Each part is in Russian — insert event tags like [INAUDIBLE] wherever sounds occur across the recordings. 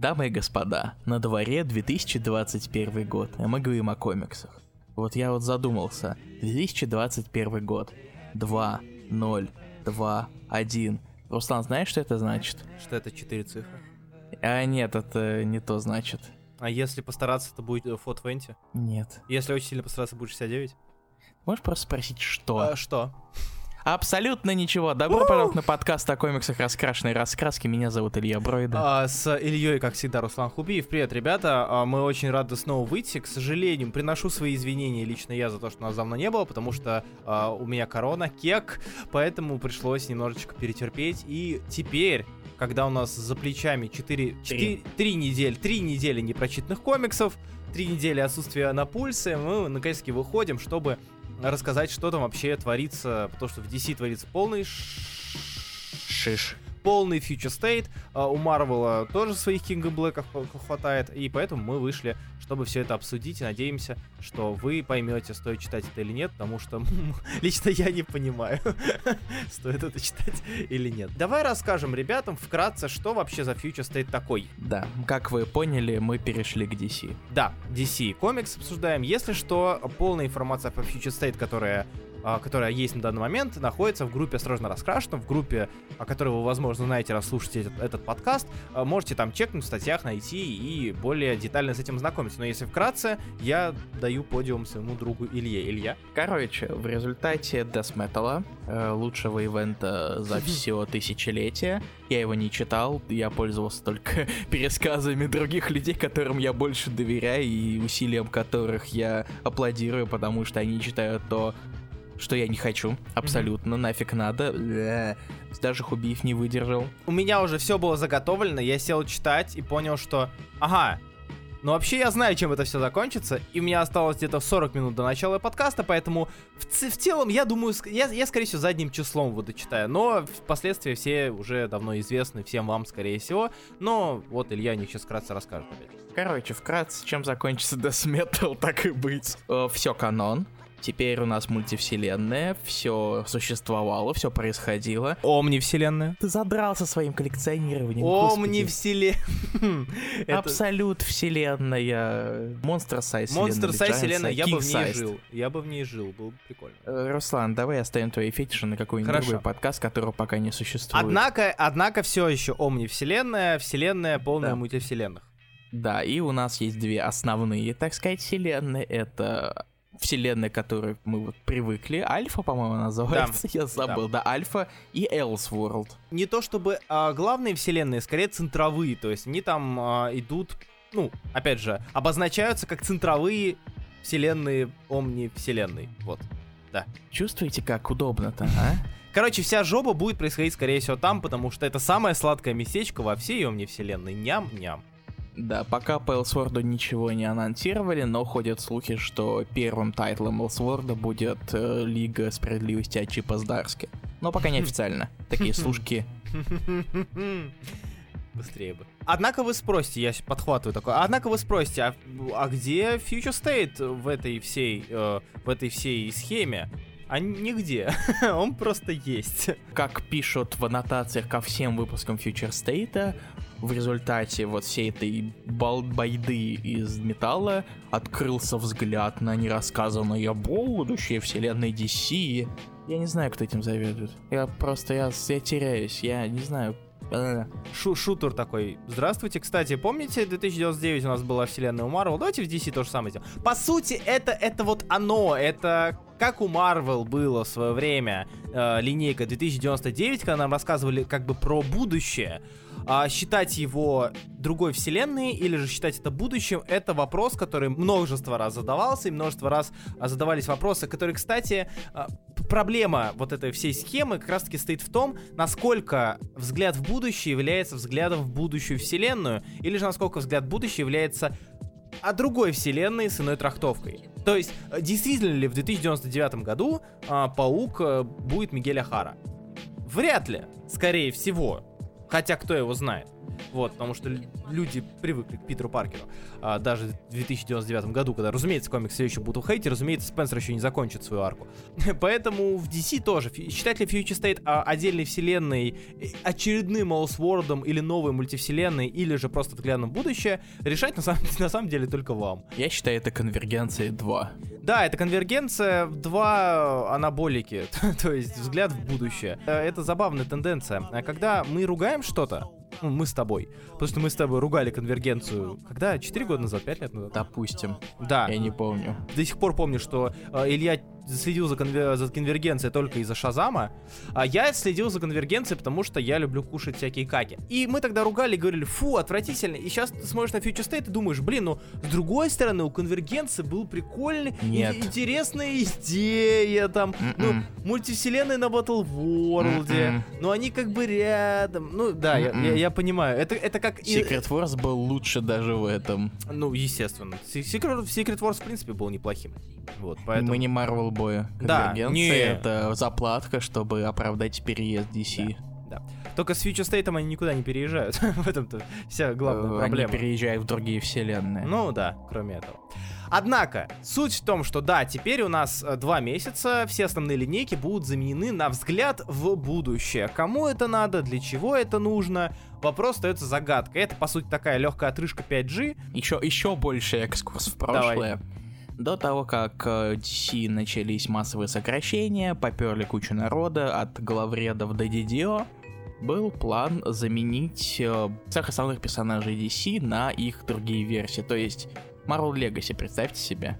Дамы и господа, на дворе 2021 год, и мы говорим о комиксах. Вот я вот задумался. 2021 год. 2, 0, 2, 1. Руслан, знаешь, что это значит? Что это четыре цифры? А нет, это не то значит. А если постараться, то будет фот 20? Нет. Если очень сильно постараться, будет 69? Можешь просто спросить, что? А, что? Абсолютно ничего. Добро пожаловать на подкаст о комиксах раскрашенной раскраски. Меня зовут Илья Бройда. А, с Ильей, как всегда, Руслан Хубиев. Привет, ребята. А, мы очень рады снова выйти. К сожалению, приношу свои извинения лично я за то, что нас давно не было, потому что а, у меня корона, кек, поэтому пришлось немножечко перетерпеть. И теперь когда у нас за плечами 4, 4, 3 недели, 3 недели непрочитанных комиксов, 3 недели отсутствия на пульсе, мы наконец-таки выходим, чтобы рассказать, что там вообще творится, потому что в DC творится полный шиш. Полный Future State. А, у Марвела тоже своих Кинга Блэков хватает, и поэтому мы вышли чтобы все это обсудить. И надеемся, что вы поймете, стоит читать это или нет, потому что [LAUGHS] лично я не понимаю, [LAUGHS] стоит это читать или нет. Давай расскажем ребятам вкратце, что вообще за Future State такой. Да, как вы поняли, мы перешли к DC. Да, DC комикс обсуждаем. Если что, полная информация по Future State, которая которая есть на данный момент, находится в группе «Осторожно раскрашено», в группе, о которой вы, возможно, знаете, раз слушаете этот, этот подкаст. А, можете там чекнуть, в статьях найти и более детально с этим знакомиться. Но если вкратце, я даю подиум своему другу Илье. Илья? Короче, в результате Death Metal, э, лучшего ивента за [LAUGHS] все тысячелетие, я его не читал, я пользовался только [LAUGHS] пересказами других людей, которым я больше доверяю и усилиям которых я аплодирую, потому что они читают то, что я не хочу. Абсолютно, mm-hmm. нафиг надо. Даже Хубиев не выдержал. У меня уже все было заготовлено, я сел читать и понял, что... Ага, ну вообще я знаю, чем это все закончится, и у меня осталось где-то 40 минут до начала подкаста, поэтому в, в целом я думаю, я, я скорее всего задним числом буду читая, но впоследствии все уже давно известны всем вам, скорее всего, но вот Илья них сейчас вкратце расскажет опять. Короче, вкратце, чем закончится [LAUGHS] Death Metal, так и быть. Э, все канон. Теперь у нас мультивселенная, все существовало, все происходило. Омнивселенная. Ты задрался своим коллекционированием. Омнивселенная. [LAUGHS] Абсолют вселенная. Монстр Сайз Монстр Сайз вселенная, я бы в ней жил. Я бы в ней жил, было бы прикольно. Э, Руслан, давай оставим твои фетиши на какой-нибудь другой подкаст, которого пока не существует. Однако, однако все еще Омнивселенная, вселенная полная да. мультивселенных. Да, и у нас есть две основные, так сказать, вселенные. Это вселенной, к которой мы вот привыкли. Альфа, по-моему, называется. Да. Я забыл. Да. да, Альфа и Elseworld. Не то чтобы а, главные вселенные, скорее центровые. То есть они там а, идут, ну, опять же, обозначаются как центровые вселенные Омни-вселенной. Вот. Да. Чувствуете, как удобно-то, а? [LAUGHS] Короче, вся жопа будет происходить, скорее всего, там, потому что это самое сладкое местечко во всей Омни-вселенной. Ням-ням. Да, пока по Элсворду ничего не анонсировали, но ходят слухи, что первым тайтлом Элсворда будет э, Лига Справедливости от Чипа Здарски. Но пока не [LAUGHS] официально. Такие служки. [LAUGHS] Быстрее бы. Однако вы спросите, я подхватываю такое. Однако вы спросите, а, а где Future State в этой всей, э, в этой всей схеме? А нигде. [LAUGHS] Он просто есть. Как пишут в аннотациях ко всем выпускам Future State, в результате вот всей этой байды из металла открылся взгляд на нерассказанное будущее вселенной DC. Я не знаю, кто этим заведует. Я просто, я, я теряюсь, я не знаю, Шу шутер такой. Здравствуйте, кстати, помните 2099 у нас была вселенная у Marvel? Давайте в DC то же самое сделаем. По сути, это, это вот оно, это как у Marvel было в свое время э, линейка 2099, когда нам рассказывали как бы про будущее а, считать его другой вселенной или же считать это будущим, это вопрос, который множество раз задавался, и множество раз а, задавались вопросы, которые, кстати, а, проблема вот этой всей схемы как раз-таки стоит в том, насколько взгляд в будущее является взглядом в будущую вселенную, или же насколько взгляд в будущее является о другой вселенной с иной трактовкой. То есть, действительно ли в 2099 году а, Паук а, будет Мигеля Хара? Вряд ли, скорее всего. Хотя кто его знает. Вот, потому что лю- люди привыкли к Питеру Паркеру. А, даже в 2099 году, когда, разумеется, комиксы все еще будут и, разумеется, Спенсер еще не закончит свою арку. [LAUGHS] Поэтому в DC тоже. Считать ли Future State а, отдельной вселенной, э, очередным Олсвордом или новой мультивселенной, или же просто взглядом в будущее, решать на самом, [LAUGHS] на самом деле только вам. Я считаю, это конвергенция 2. Да, это конвергенция в два анаболики, [LAUGHS] то есть взгляд в будущее. Э, Это забавная тенденция. А Когда мы ругаем что-то, ну, мы с тобой, потому что мы с тобой ругали конвергенцию, когда? Четыре года назад, пять лет назад? Допустим. Да, Я не помню. до сих пор помню, что э, Илья следил за, конвер- за конвергенцией только из-за Шазама, а я следил за конвергенцией, потому что я люблю кушать всякие каки. И мы тогда ругали и говорили, фу, отвратительно. И сейчас ты смотришь на Future State и думаешь, блин, ну, с другой стороны, у конвергенции был прикольный, Нет. и- интересная идея, там, ну, М-м. мультивселенная на Battle World, М-м. но они как бы рядом. Ну, да, я, М-м. я- я понимаю. Это, это как... Secret Wars был лучше даже в этом. Ну, естественно. Secret, Secret Wars, в принципе, был неплохим. Вот, поэтому... Мы не Marvel Да, Конвергенция не. это заплатка, чтобы оправдать переезд DC. Да. Только с Future State они никуда не переезжают. [LAUGHS] в этом-то вся главная Э, проблема. Они переезжают в другие вселенные. Ну да, кроме этого. Однако, суть в том, что да, теперь у нас э, два месяца, все основные линейки будут заменены на взгляд в будущее. Кому это надо, для чего это нужно, вопрос остается загадкой. Это, по сути, такая легкая отрыжка 5G. Еще, еще больше экскурс в прошлое. До того, как э, DC начались массовые сокращения, поперли кучу народа от главредов до DDO, был план заменить э, всех основных персонажей DC на их другие версии. То есть Marvel Legacy, представьте себе.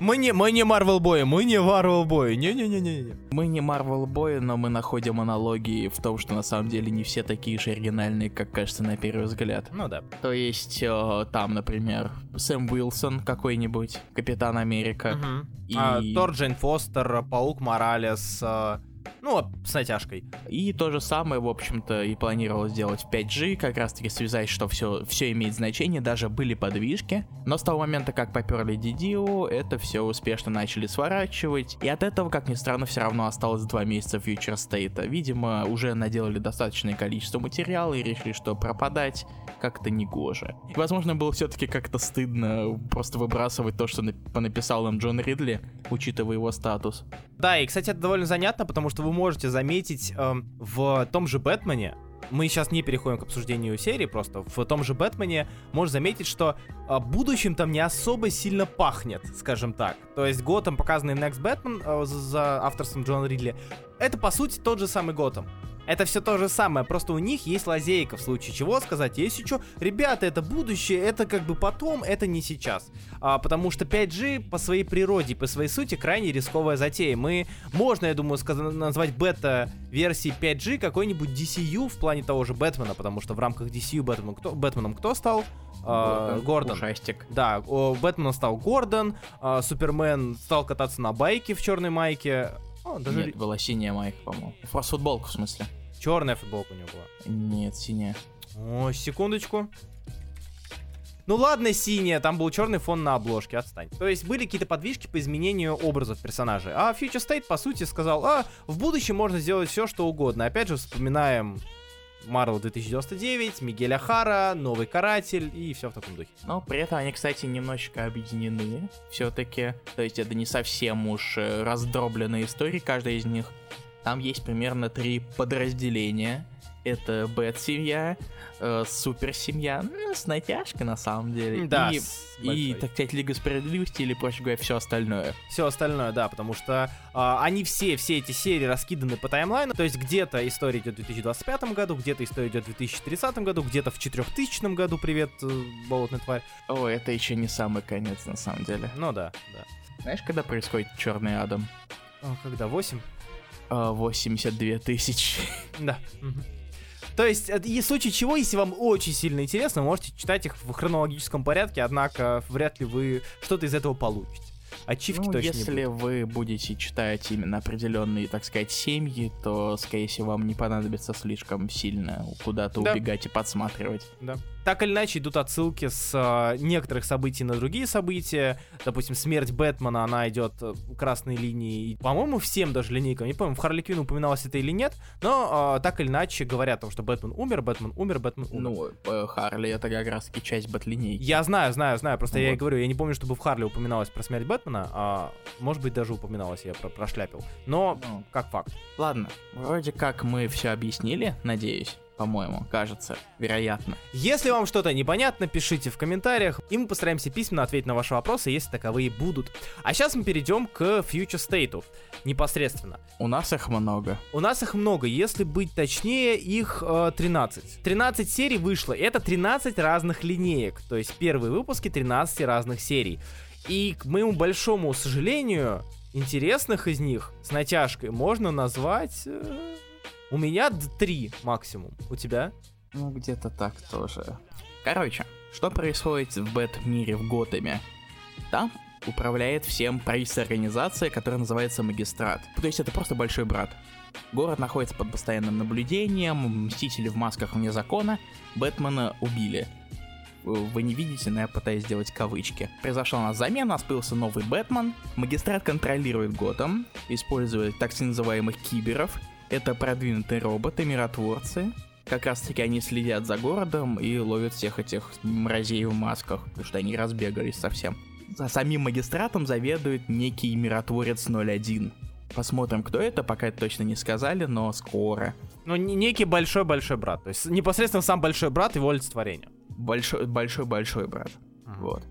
Мы не, мы не Marvel Boy, мы не Marvel Boy. Не-не-не-не. Мы не Marvel Boy, но мы находим аналогии в том, что на самом деле не все такие же оригинальные, как кажется на первый взгляд. Ну да. То есть э, там, например, Сэм Уилсон какой-нибудь, Капитан Америка. Мгм. И- А, Тор Джейн Фостер, Паук Моралес, э, ну, с натяжкой. И то же самое, в общем-то, и планировалось сделать в 5G, как раз-таки связать, что все, все имеет значение, даже были подвижки. Но с того момента, как поперли DDO, это все успешно начали сворачивать. И от этого, как ни странно, все равно осталось два месяца Future State. Видимо, уже наделали достаточное количество материала и решили, что пропадать как-то не гоже. И, возможно, было все-таки как-то стыдно просто выбрасывать то, что нап- понаписал нам Джон Ридли, учитывая его статус. Да, и, кстати, это довольно занятно, потому что вы можете заметить эм, в том же Бэтмене, мы сейчас не переходим к обсуждению серии, просто в том же Бэтмене можно заметить, что э, будущим там не особо сильно пахнет, скажем так. То есть Готэм, показанный Next Batman э, за авторством Джона Ридли, это по сути тот же самый Готэм. Это все то же самое, просто у них есть лазейка, в случае чего сказать, если что, ребята, это будущее, это как бы потом, это не сейчас. А, потому что 5G по своей природе, по своей сути, крайне рисковая затея. Мы, можно, я думаю, сказ- назвать бета-версией 5G какой-нибудь DCU в плане того же Бэтмена, потому что в рамках DCU Бэтменом кто, Бэтменом кто стал? А, Гордон. Ушастик. Да, о, Бэтменом стал Гордон, а, Супермен стал кататься на байке в черной майке. О, даже Нет, была синяя майка, по-моему. Футболка, в смысле. Черная футболка у него была. Нет, синяя. О, секундочку. Ну ладно, синяя, там был черный фон на обложке, отстань. То есть были какие-то подвижки по изменению образов персонажей. А Future State, по сути, сказал, а, в будущем можно сделать все, что угодно. Опять же, вспоминаем Marvel 2099, Мигеля Хара, Новый Каратель и все в таком духе. Но при этом они, кстати, немножечко объединены все-таки. То есть это не совсем уж э, раздробленные истории, каждая из них. Там есть примерно три подразделения. Это Бэт-семья, э, Супер-семья, ну, с натяжкой на самом деле. Да, и, и, так сказать, Лига Справедливости или, проще говоря, все остальное. Все остальное, да, потому что а, они все, все эти серии раскиданы по таймлайну, то есть где-то история идет в 2025 году, где-то история идет в 2030 году, где-то в 4000 году, привет, э, болотная тварь. О, это еще не самый конец, на самом деле. Ну да, да. Знаешь, когда происходит Черный Адам? О, когда 8? А, 82 тысячи. Да. То есть, это- и в случае чего, если вам очень сильно интересно, можете читать их в хронологическом порядке, однако вряд ли вы что-то из этого получите. ачивки Ну, точно если вы будете читать именно определенные, так сказать, семьи, то, скорее всего, вам не понадобится слишком сильно куда-то Да. убегать и подсматривать. Да. Так или иначе идут отсылки с а, некоторых событий на другие события. Допустим, смерть Бэтмена, она идет э, красной линией. По-моему, всем даже линейкам. Не помню, в Харли Квинн упоминалось это или нет. Но а, так или иначе говорят о том, что Бэтмен умер, Бэтмен умер, Бэтмен умер. Ну, э, Харли это как раз таки часть бэтлинейки. Я знаю, знаю, знаю. Просто я и Вот. говорю, я не помню, чтобы в Харли упоминалось про смерть Бэтмена. А, может быть, даже упоминалось, я про- прошляпил. Но Ну, как факт. Ладно, вроде как мы все объяснили, надеюсь, по-моему, кажется, вероятно. Если вам что-то непонятно, пишите в комментариях, и мы постараемся письменно ответить на ваши вопросы, если таковые будут. А сейчас мы перейдем к Future State непосредственно. У нас их много. У нас их много, если быть точнее, их э, 13. 13 серий вышло, это 13 разных линеек, то есть первые выпуски 13 разных серий. И, к моему большому сожалению, интересных из них с натяжкой можно назвать... э, у меня три максимум. У тебя? Ну, где-то так тоже. Короче, что происходит в Бэт-мире в Готэме? Там управляет всем правительственная организация, которая называется Магистрат. То есть это просто большой брат. Город находится под постоянным наблюдением, мстители в масках вне закона, Бэтмена убили. Вы не видите, но я пытаюсь сделать кавычки. Произошла у нас замена, появился новый Бэтмен. Магистрат контролирует Готэм, используя так называемых киберов. Это продвинутые роботы, миротворцы. Как раз таки они следят за городом и ловят всех этих мразей в масках, потому что они разбегались совсем. За самим магистратом заведует некий миротворец 01. Посмотрим, кто это, пока это точно не сказали, но скоро. Ну, не- некий большой-большой брат. То есть непосредственно сам большой брат его олицетворение. Большой, большой, большой брат. Вот.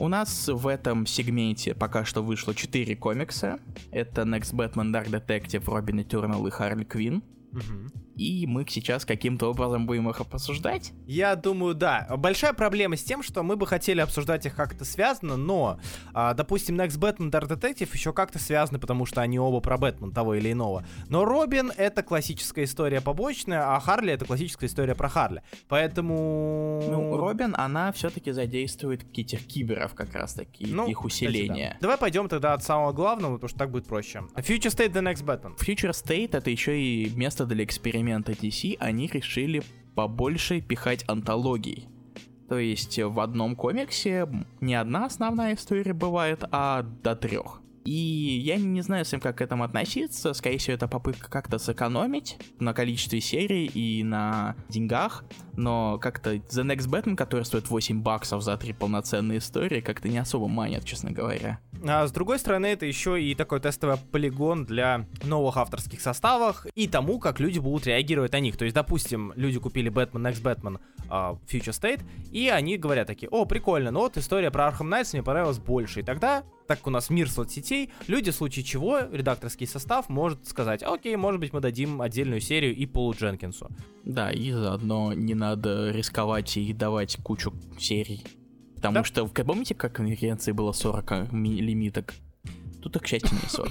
У нас в этом сегменте пока что вышло 4 комикса. Это Next Batman Dark Detective, Робин Eternal и Харли Квин. Мгм. И мы сейчас каким-то образом будем их обсуждать. Я думаю, да. Большая проблема с тем, что мы бы хотели обсуждать их как-то связано, но, а, допустим, Next Batman Dark Detective еще как-то связаны, потому что они оба про Бэтмен того или иного. Но Робин — это классическая история побочная, а Харли — это классическая история про Харли. Поэтому... Ну, Робин, она все-таки задействует этих киберов как раз-таки, Ну, их кстати, да. усиление. Давай пойдем тогда от самого главного, потому что так будет проще. Future State The Next Batman. Future State это еще и место для эксперимента DC, они решили побольше пихать антологий. То есть в одном комиксе не одна основная история бывает, а до трех. И я не знаю совсем, как к этому относиться. Скорее всего, это попытка как-то сэкономить на количестве серий и на деньгах. Но как-то The Next Batman, который стоит 8 баксов за три полноценные истории, как-то не особо манит, честно говоря. А с другой стороны, это еще и такой тестовый полигон для новых авторских составов и тому, как люди будут реагировать на них. То есть, допустим, люди купили Batman Next Batman а, Future State, и они говорят такие, о, прикольно, но вот история про Arkham Knights мне понравилась больше. И тогда, так как у нас мир соцсетей, люди в случае чего, редакторский состав может сказать, окей, может быть, мы дадим отдельную серию и Полу Дженкинсу. Да, и заодно не надо рисковать и давать кучу серий. Потому Да. что, помните, как в конференции было 40 ми- лимиток? Тут, к счастью, не 40.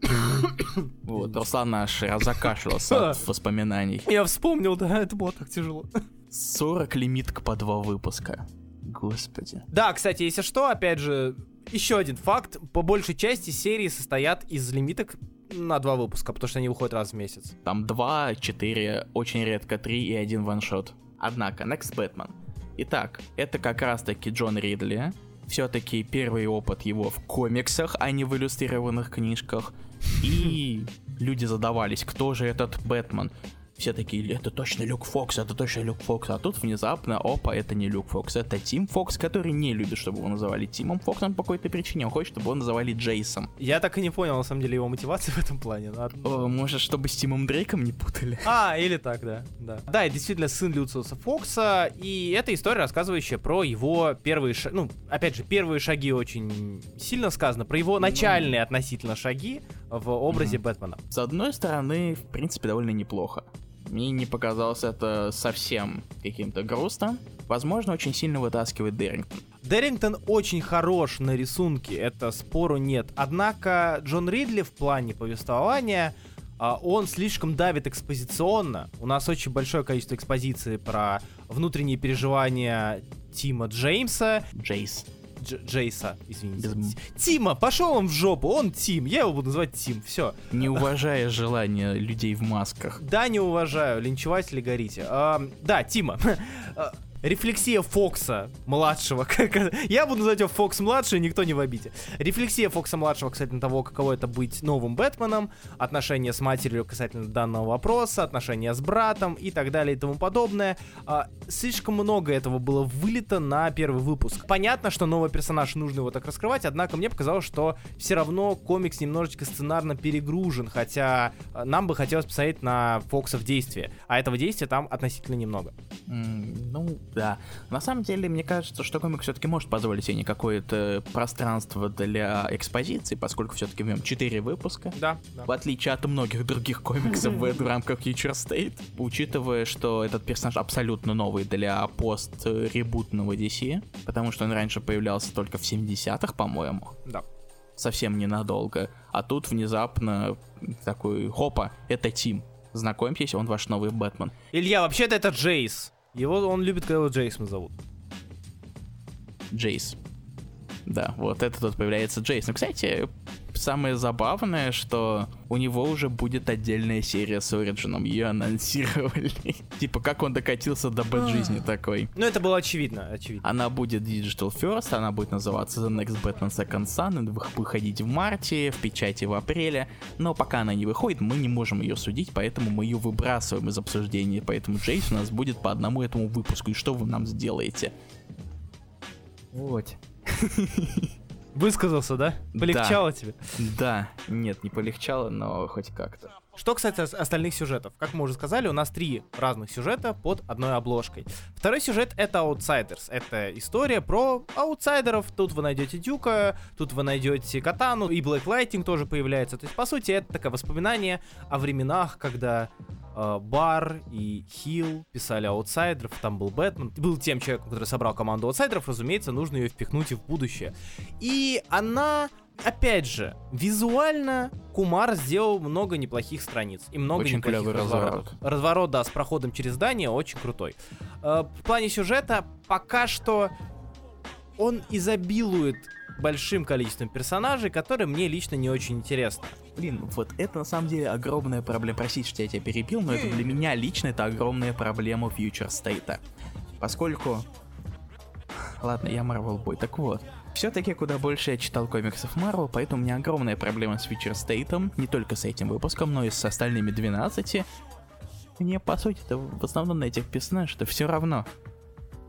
[COUGHS] Вот, Руслан наш закашлялся от [COUGHS] воспоминаний. Я вспомнил, да, это было так тяжело. 40 лимиток по два выпуска. Господи. Да, кстати, если что, опять же, еще один факт. По большей части серии состоят из лимиток на два выпуска, потому что они выходят раз в месяц. Там 2, 4, очень редко 3 и один ваншот. Однако, Next Batman. Итак, это как раз-таки Джон Ридли. Все-таки первый опыт его в комиксах, а не в иллюстрированных книжках. И [LAUGHS] люди задавались, кто же этот Бэтмен. Все такие, это точно Люк Фокс, это точно Люк Фокс. А тут внезапно, опа, это не Люк Фокс, это Тим Фокс, который не любит, чтобы его называли Тимом Фоксом по какой-то причине. Он хочет, чтобы его называли Джейсом. Я так и не понял, на самом деле, его мотивации [LAUGHS] в этом плане. но О, может, чтобы с Тимом Дрейком не путали? А, или так, да. Да, да и действительно сын Люциуса Фокса. И это история, рассказывающая про его первые шаги. Ну, опять же, первые шаги очень сильно сказано. Про его начальные относительно шаги в образе Бэтмена. С одной стороны, в принципе, довольно неплохо. Мне не показалось это совсем каким-то грустным. Возможно, очень сильно вытаскивает Деррингтон. Деррингтон очень хорош на рисунке, это спору нет. Однако Джон Ридли в плане повествования, а, он слишком давит экспозиционно. У нас очень большое количество экспозиции про внутренние переживания Тима Джеймса. Джейс. Дж- Джейса, извините. Без- Тима, пошел он в жопу, он Тим, я его буду называть Тим, все. Не уважая желания людей в масках. Да, не уважаю, линчеватели горите. А, да, Тима. [LAUGHS] Рефлексия Фокса младшего. [LAUGHS] Я буду называть его Фокс младший, никто не в обиде. Рефлексия Фокса младшего касательно того, каково это быть новым Бэтменом, отношения с матерью касательно данного вопроса, отношения с братом и так далее и тому подобное. А, слишком много этого было вылито на первый выпуск. Понятно, что новый персонаж нужно его так раскрывать, однако мне показалось, что все равно комикс немножечко сценарно перегружен, хотя а, нам бы хотелось посмотреть на Фокса в действии, а этого действия там относительно немного. М, Ну, да. На самом деле, мне кажется, что комик все-таки может позволить себе какое-то пространство для экспозиции, поскольку все-таки в нем 4 выпуска. Да, да. В отличие от многих других комиксов [LAUGHS] в, рамках Future State, учитывая, что этот персонаж абсолютно новый для пост-ребутного DC, потому что он раньше появлялся только в 70-х, по-моему, Да. совсем ненадолго, а тут внезапно такой, хопа, это Тим, знакомьтесь, он ваш новый Бэтмен. Илья, вообще-то это Джейс. Его он любит, когда его Джейсом зовут. Джейс. Да, вот это тут появляется Джейс. Ну, кстати, самое забавное, что у него уже будет отдельная серия с Ориджином. Ее анонсировали. [LAUGHS] типа, как он докатился до бэт-жизни такой. Ну, это было очевидно, очевидно. Она будет Digital First, она будет называться The Next Batman Second Son, и вы- выходить в марте, в печати в апреле, но пока она не выходит, мы не можем ее судить, поэтому мы ее выбрасываем из обсуждения, поэтому Джейс у нас будет по одному этому выпуску, и что вы нам сделаете? Вот. [LAUGHS] Высказался, да? Полегчало тебе? Да, нет, не полегчало, но хоть как-то. Что касается ос- остальных сюжетов, как мы уже сказали, у нас три разных сюжета под одной обложкой. Второй сюжет это Outsiders. Это история про аутсайдеров. Тут вы найдете Дюка, тут вы найдете Катану, и Black Lightning тоже появляется. То есть, по сути, это такое воспоминание о временах, когда Бар и Хилл писали аутсайдеров, там был Бэтмен, был тем человеком, который собрал команду аутсайдеров, разумеется, нужно ее впихнуть и в будущее. И она Опять же, визуально Кумар сделал много неплохих страниц и много Очень неплохих разворотов. Разворот, да, с проходом через здание очень крутой. Э, В плане сюжета пока что он изобилует большим количеством персонажей, которые мне лично не очень интересны. Блин, вот это на самом деле огромная проблема. Простите, что я тебя перебил, но это для меня лично это огромная проблема Future State. Поскольку... Ладно, я Marvel Boy. Так вот, все-таки куда больше я читал комиксов Marvel, поэтому у меня огромная проблема с Future State, не только с этим выпуском, но и с остальными 12. Мне, по сути, это в основном на этих персонажей, это все равно.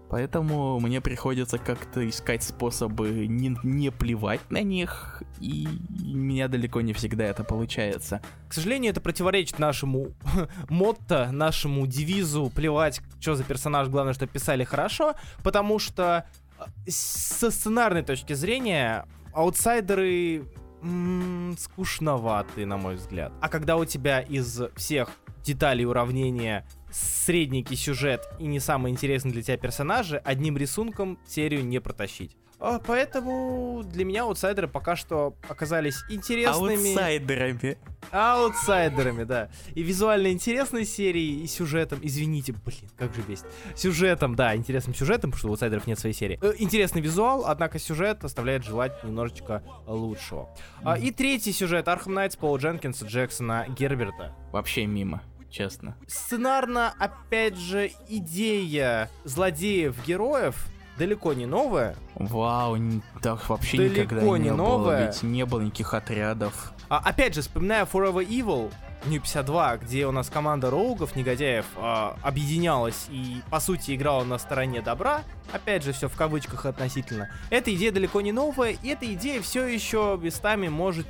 Поэтому мне приходится как-то искать способы не, не плевать на них, и у меня далеко не всегда это получается. К сожалению, это противоречит нашему [LAUGHS] мотто, нашему девизу плевать, что за персонаж, главное, что писали хорошо, потому что э, со сценарной точки зрения аутсайдеры м, скучноваты, на мой взгляд. А когда у тебя из всех деталей уравнения средненький сюжет и не самый интересный для тебя персонажи, одним рисунком серию не протащить. А, Поэтому для меня аутсайдеры пока что оказались интересными. Аутсайдерами. Аутсайдерами, да. И визуально интересной серии, и сюжетом, извините, блин, как же бесит. Сюжетом, да, интересным сюжетом, потому что у аутсайдеров нет своей серии. Э, интересный визуал, однако сюжет оставляет желать немножечко лучшего. А, и третий сюжет, Arkham Knights, Пола Дженкинса, Джексона, Герберта. Вообще мимо, честно. Сценарно, опять же, идея злодеев-героев далеко не новая, Вау, так вообще Далеко никогда не не новое. было, ведь не было никаких отрядов. А, опять же, вспоминая Forever Evil, New 52, где у нас команда роугов, негодяев, а, объединялась и, по сути, играла на стороне добра, опять же, все в кавычках относительно, эта идея далеко не новая, и эта идея все еще местами может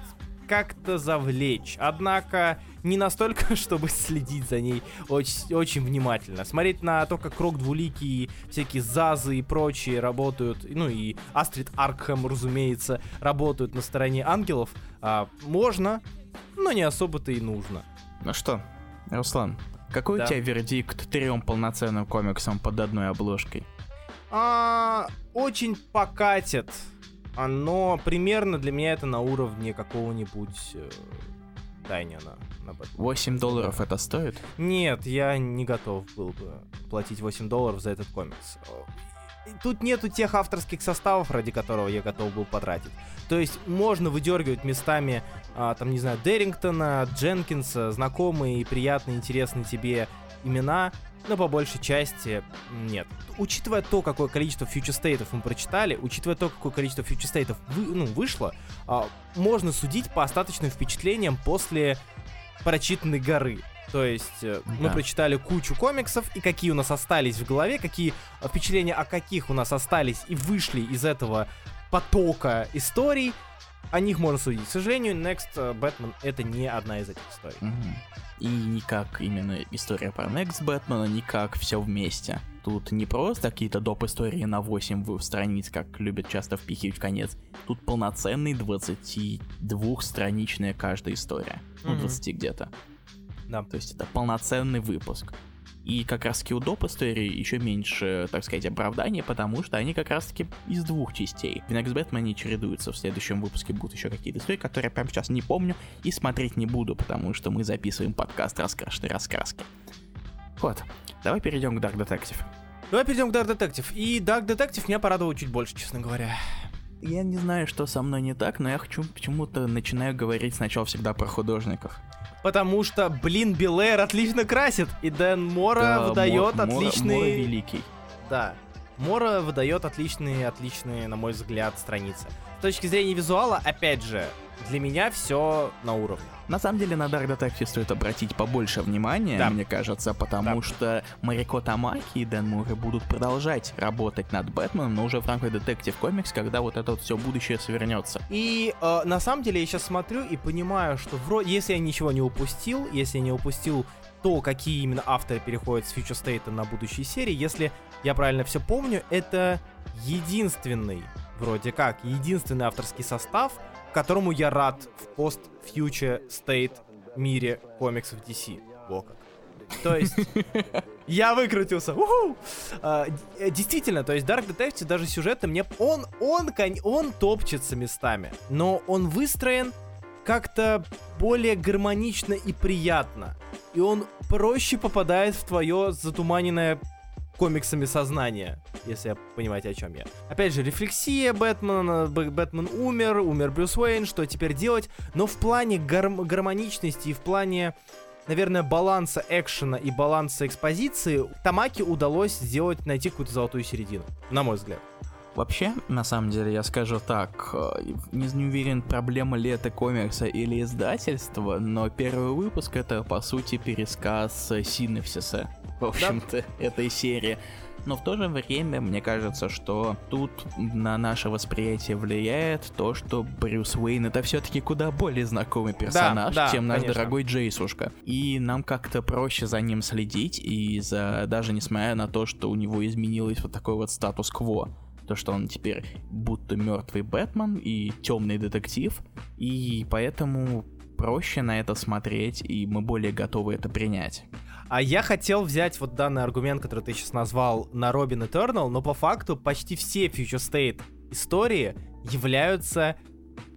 как-то завлечь. Однако не настолько, [LAUGHS] чтобы следить за ней очень, очень внимательно. Смотреть на то, как Крок Двуликий, всякие Зазы и прочие работают, ну и Астрид Аркхэм, разумеется, работают на стороне ангелов, а, можно, но не особо-то и нужно. Ну что, Руслан, какой Да. у тебя вердикт трем полноценным комиксам под одной обложкой? А, очень покатит. Но примерно для меня это на уровне какого-нибудь э, Дайнина на Бэтмена. 8 долларов это стоит? Нет, я не готов был бы платить 8 долларов за этот комикс. тут нету тех авторских составов, ради которого я готов был потратить. То есть можно выдергивать местами, а, там, не знаю, Деррингтона, Дженкинса, знакомые и приятные, интересные тебе имена, но по большей части нет. Учитывая то, какое количество фьючерстейтов мы прочитали, учитывая то, какое количество фьючерстейтов вы, ну, вышло, а, можно судить по остаточным впечатлениям после прочитанной горы. То есть э, да. мы прочитали кучу комиксов, и какие у нас остались в голове, какие впечатления о каких у нас остались и вышли из этого потока историй, о них можно судить. К сожалению, Next э, Batman это не одна из этих историй. Угу. И никак именно история про Next Batman, никак все вместе. Тут не просто какие-то доп. истории на 8 страниц, как любят часто впихивать в конец. Тут полноценный 22-страничная каждая история. Ну, 20 где-то. Да. То есть это полноценный выпуск. И как раз таки у доп. истории еще меньше, так сказать, оправдания, потому что они как раз таки из двух частей. В Next Batman они чередуются. В следующем выпуске будут еще какие-то истории, которые я прямо сейчас не помню и смотреть не буду, потому что мы записываем подкаст «Раскрашенной раскраски». Вот, давай перейдем к Dark Detective. Давай перейдем к Dark Detective. И Dark Detective меня порадовал чуть больше, честно говоря. Я не знаю, что со мной не так, но я хочу почему-то начинаю говорить сначала всегда про художников потому что, блин, Белэр отлично красит, и Дэн Мора да, выдает Мор, отличные... Мора, Мора великий. Да. Мора выдает отличные, отличные, на мой взгляд, страницы. С точки зрения визуала, опять же, для меня все на уровне. На самом деле на Dark Detective стоит обратить побольше внимания, да. мне кажется, потому да. что Марико Тамаки и Дэн Муры будут продолжать работать над Бэтменом, но уже в рамках Detective Comics, когда вот это вот все будущее свернется. И э, на самом деле я сейчас смотрю и понимаю, что вроде, если я ничего не упустил, если я не упустил то, какие именно авторы переходят с Future State на будущие серии, если я правильно все помню, это единственный, вроде как, единственный авторский состав, которому я рад в пост-фьючер стейт мире комиксов DC. Во как. То есть, я выкрутился. А, действительно, то есть Dark Detective даже сюжеты мне... Он, он, он топчется местами, но он выстроен как-то более гармонично и приятно. И он проще попадает в твое затуманенное комиксами сознания, если понимаете, о чем я. Опять же, рефлексия Бэтмена, Бэтмен умер, умер Брюс Уэйн, что теперь делать, но в плане гарм- гармоничности и в плане наверное, баланса экшена и баланса экспозиции Тамаки удалось сделать, найти какую-то золотую середину, на мой взгляд. Вообще, на самом деле, я скажу так, э, не, не уверен, проблема ли это комикса или издательства, но первый выпуск это, по сути, пересказ Синефсиса в общем-то, да. этой серии. Но в то же время, мне кажется, что тут на наше восприятие влияет то, что Брюс Уэйн это все-таки куда более знакомый персонаж, да, да, чем наш конечно. дорогой Джейсушка. И нам как-то проще за ним следить, и за даже несмотря на то, что у него изменилось вот такой вот статус-кво то, что он теперь будто мертвый Бэтмен и темный детектив, и поэтому проще на это смотреть, и мы более готовы это принять. А я хотел взять вот данный аргумент, который ты сейчас назвал, на Робин Eternal, но по факту почти все Future State истории являются...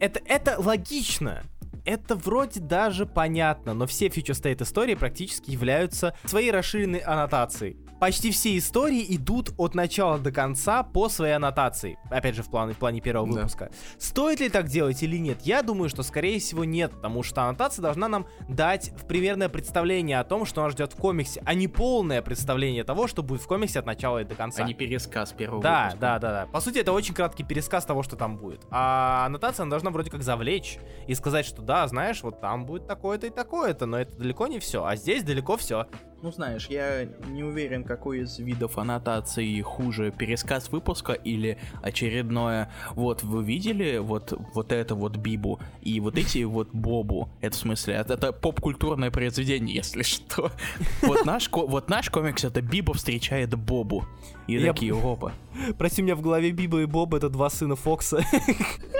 Это, это логично это вроде даже понятно, но все Future State истории практически являются своей расширенной аннотацией. Почти все истории идут от начала до конца по своей аннотации. Опять же, в плане, в плане первого да. выпуска. Стоит ли так делать или нет? Я думаю, что скорее всего нет, потому что аннотация должна нам дать в примерное представление о том, что нас ждет в комиксе, а не полное представление того, что будет в комиксе от начала и до конца. А не пересказ первого да, выпуска. Да, да, да. По сути, это очень краткий пересказ того, что там будет. А аннотация она должна вроде как завлечь и сказать, что да, знаешь, вот там будет такое-то и такое-то, но это далеко не все. А здесь далеко все. Ну, знаешь, я не уверен, какой из видов аннотации хуже, пересказ выпуска или очередное, вот, вы видели вот, вот это вот Бибу и вот эти [LAUGHS] вот Бобу, это в смысле, это, это поп-культурное произведение, если что. [LAUGHS] Вот наш, вот наш комикс это Биба встречает Бобу. И я... такие, опа. [LAUGHS] Прости, меня в голове Биба и Боба это два сына Фокса.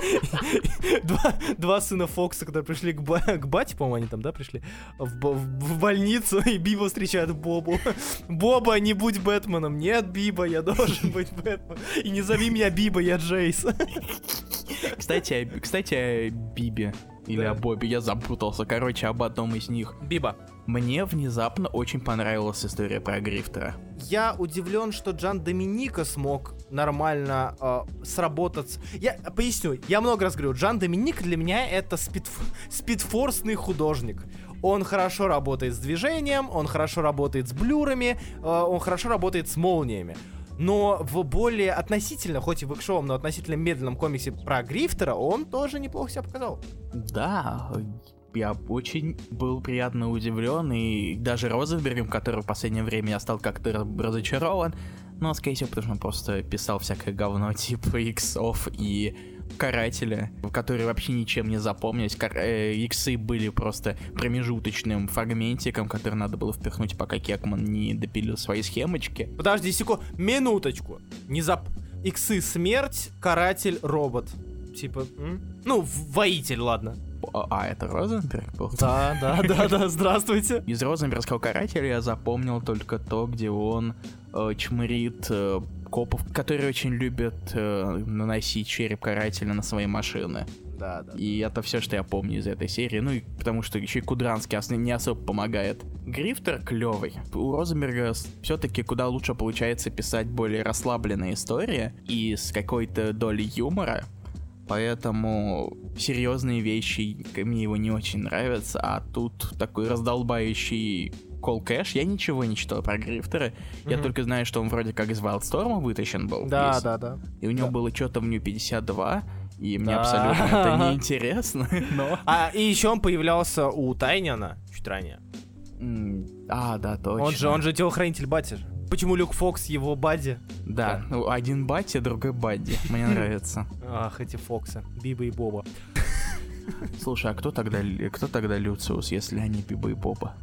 [LAUGHS] два, два сына Фокса, которые пришли к, ба- к бате, по-моему, они там, да, пришли в больницу, [LAUGHS] и Биба встречает Бобу. Боба, не будь Бэтменом. Нет, Биба, я должен быть Бэтменом. И не зови меня Биба, я Джейс. Кстати, кстати, о Бибе. Или да. о Бобе, я запутался. Короче, об одном из них. Биба. Мне внезапно очень понравилась история про Грифтера. Я удивлен, что Джан Доминика смог нормально э, сработаться. Я поясню, я много раз говорю, Джан Доминик для меня это спидф... спидфорсный художник. Он хорошо работает с движением, он хорошо работает с блюрами, э, он хорошо работает с молниями. Но в более относительно, хоть и в экшовом, но относительно медленном комиксе про Грифтера он тоже неплохо себя показал. Да, я очень был приятно удивлен, и даже Розенбергом, который в последнее время я стал как-то разочарован, но, скорее всего, потому что он просто писал всякое говно [LAUGHS] типа иксов и карателя, которые вообще ничем не запомнились. Кар- э, иксы были просто промежуточным фрагментиком, который надо было впихнуть, пока Кекман не допилил свои схемочки. Подожди секунду, минуточку. Не зап... Иксы смерть, каратель, робот. Типа, м? ну, воитель, ладно. А, а, это Розенберг был? Да, да, [LAUGHS] да, да, здравствуйте. Из Розенбергского карателя я запомнил только то, где он э, чмырит э, копов, которые очень любят э, наносить череп карателя на свои машины. Да, да. И это все, что я помню из этой серии. Ну и потому что еще и Кудранский не особо помогает. Грифтер клевый. У Розенберга все-таки куда лучше получается писать более расслабленные истории и с какой-то долей юмора. Поэтому серьезные вещи мне его не очень нравятся, а тут такой раздолбающий Кол Кэш. Я ничего не читал про Грифтера. Я Мгм. только знаю, что он вроде как из Wildstorm вытащен был. Да, Из- да, да. И у него Да. было что-то в Нью 52, и мне Да. абсолютно это [LAUGHS] не интересно, [LAUGHS] но... А, и еще он появлялся у Тайняна чуть ранее. А, да, точно. Он же, он же телохранитель Бати же. Почему Люк Фокс его Бадди? Да, ну, один Батя, другой Бадди. Мне [LAUGHS] нравится. Ах, эти Фоксы. Биба и Боба. [LAUGHS] Слушай, а кто тогда, кто тогда Люциус, если они Биба и Боба?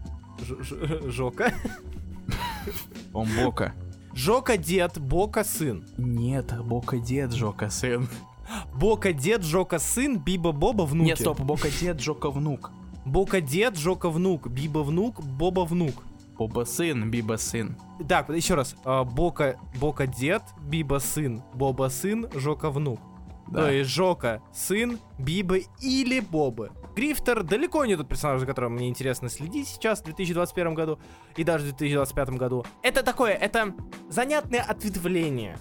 Жока. [LAUGHS] Он Бока. Жока дед, Бока сын. Нет, Бока дед, Жока сын. Бока дед, Жока сын, Биба Боба внуки. Нет, стоп, Бока дед, Жока внук. Бока дед, Жока внук, Биба внук, Боба внук. Боба сын, Биба сын. Так, еще раз. А, Бока, Бока дед, Биба сын, Боба сын, Жока внук. Да. То есть Жока сын, Биба или Бобы. Грифтер далеко не тот персонаж, за которым мне интересно следить сейчас, в 2021 году и даже в 2025 году. Это такое, это занятное ответвление,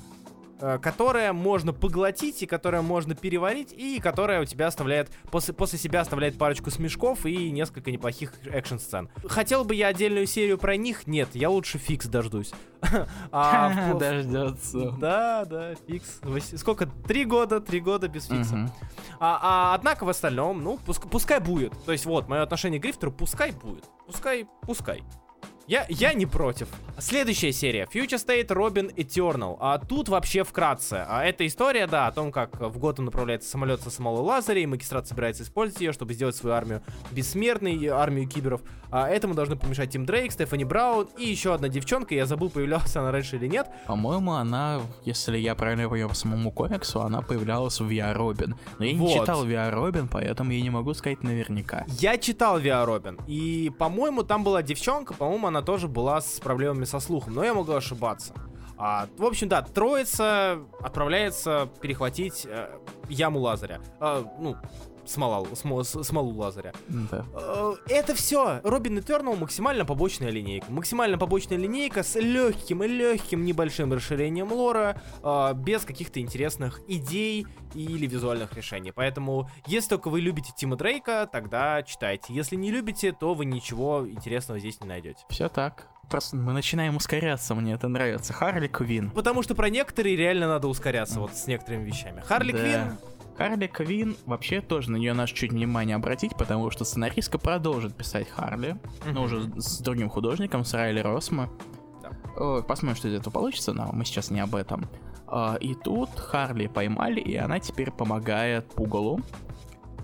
которое можно поглотить и которое можно переварить и которое у тебя оставляет после, после себя оставляет парочку смешков и несколько неплохих экшн-сцен. Хотел бы я отдельную серию про них? Нет, я лучше фикс дождусь. [LAUGHS] А [LAUGHS] Дождется. да, да, фикс. Сколько? Три года, три года без фикса. А, а однако в остальном, ну, пуск- пускай будет. То есть вот, мое отношение к Грифтеру пускай будет. Пускай, пускай. Я, я не против. Следующая серия. Future State Robin Eternal. А тут вообще вкратце. А эта история, да, о том, как в Готэм направляется самолет со смолой лазаря, и магистрат собирается использовать ее, чтобы сделать свою армию бессмертной, армию киберов. А этому должны помешать Тим Дрейк, Стефани Браун и еще одна девчонка. Я забыл, появлялась она раньше или нет. По-моему, она, если я правильно понял по самому комиксу, она появлялась в VR Робин. Но я не Вот. читал VR Робин, поэтому я не могу сказать наверняка. Я читал Виа Робин, и, по-моему, там была девчонка, по-моему, она тоже была с проблемами со слухом, но я могу ошибаться. А, в общем, да, троица отправляется перехватить э, яму Лазаря. А, ну, смола, смо- смолу Лазаря. Да. Э, Это все. Робин Этернал максимально побочная линейка. Максимально побочная линейка с легким и легким небольшим расширением лора, э, без каких-то интересных идей или визуальных решений. Поэтому, если только вы любите Тима Дрейка, тогда читайте. Если не любите, то вы ничего интересного здесь не найдете. Все так. Просто мы начинаем ускоряться, мне это нравится. Харли Квин. Потому что про некоторые реально надо ускоряться вот с некоторыми вещами. Харли Да. Квин Харли Квин, вообще тоже на нее надо чуть внимание обратить, потому что сценаристка продолжит писать Харли, но уже с другим художником, с Райли Росмо. О, Посмотрим, что из этого получится, но мы сейчас не об этом. А, И тут Харли поймали, и она теперь помогает Пугалу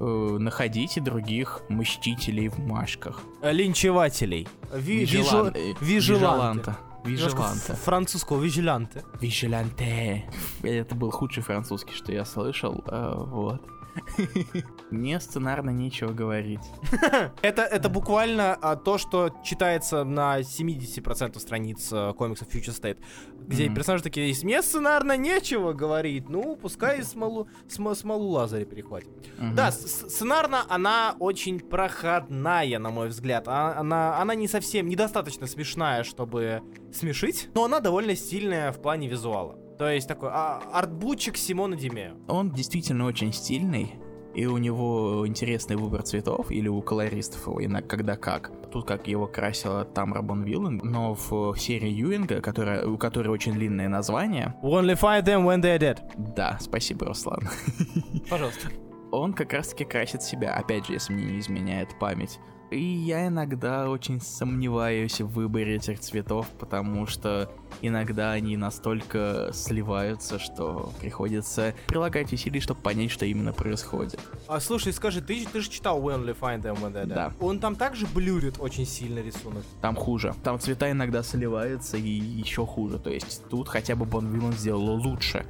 э, находить и других мстителей в машках. э, линчевателей. Ви- вижу- э, Вижеланте. Французского вижеланте. Вижеланте. [LAUGHS] Это был худший французский, что я слышал. э, Вот. [LAUGHS] Мне сценарно нечего говорить. [LAUGHS] Это, это буквально а, то, что читается на 70% страниц э, комиксов Future State, где Мгм. персонажи такие есть. Мне сценарно нечего говорить. Ну, пускай смолу, см- смолу Лазаря перехватит. Да, с- сценарно она очень проходная, на мой взгляд. А- Она, она не совсем, недостаточно смешная, чтобы смешить, но она довольно стильная в плане визуала. То есть такой а, артбучик Симона Димео. Он действительно очень стильный, и у него интересный выбор цветов, или у колористов его, иногда когда как. Тут как его красила Тамра Бонвиллен, но в серии Юинга, которая, у которой очень длинное название... We only find them when they're dead. Да, спасибо, Руслан. Пожалуйста. Он как раз-таки красит себя, опять же, если мне не изменяет память. И я иногда очень сомневаюсь в выборе этих цветов, потому что иногда они настолько сливаются, что приходится прилагать усилий, чтобы понять, что именно происходит. А слушай, скажи, ты, ты же читал We Only Find Them When Dead. Да. Он там также блюрит очень сильно рисунок. Там хуже. Там цвета иногда сливаются и еще хуже. То есть тут хотя бы Бон Виллан сделала лучше.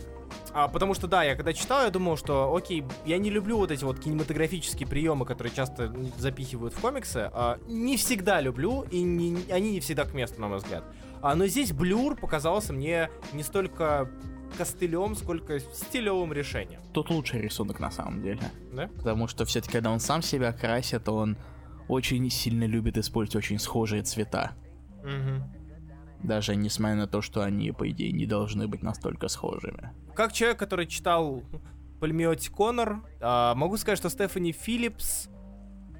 А, потому что, да, я когда читал, я думал, что, окей, я не люблю вот эти вот кинематографические приемы, которые часто запихивают в комиксы. А, не всегда люблю, и не, они не всегда к месту, на мой взгляд. А, но здесь блюр показался мне не столько костылем, сколько стилевым решением. Тут лучший рисунок на самом деле. Да? Потому что все-таки, когда он сам себя красит, он очень сильно любит использовать очень схожие цвета. Угу. Даже несмотря на то, что они, по идее, не должны быть настолько схожими. Как человек, который читал Пальмиоти Коннор, а, могу сказать, что Стефани Филлипс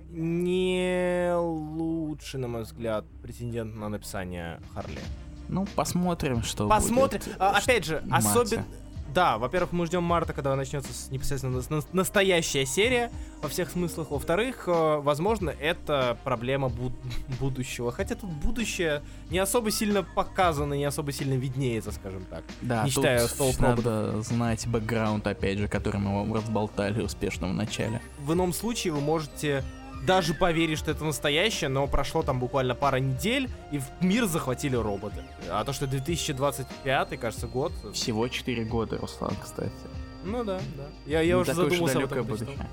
не лучший, на мой взгляд, претендент на написание Харли. Ну, посмотрим, что Посмотрим. будет. А, опять же, особенно... Да, во-первых, мы ждем марта, когда начнется непосредственно нас- настоящая серия во всех смыслах. Во-вторых, э, возможно, это проблема буд- будущего. Хотя тут будущее не особо сильно показано, не особо сильно виднеется, скажем так. Да, не тут считая столб надо знать бэкграунд, опять же, который мы вам разболтали успешно в начале. В ином случае вы можете даже поверить, что это настоящее, но прошло там буквально пара недель, и в мир захватили роботы. А то, что 2025, кажется, год. Всего 4 года, Руслан, кстати. Ну да, да. Я, я Не уже задумался об этом. будущее.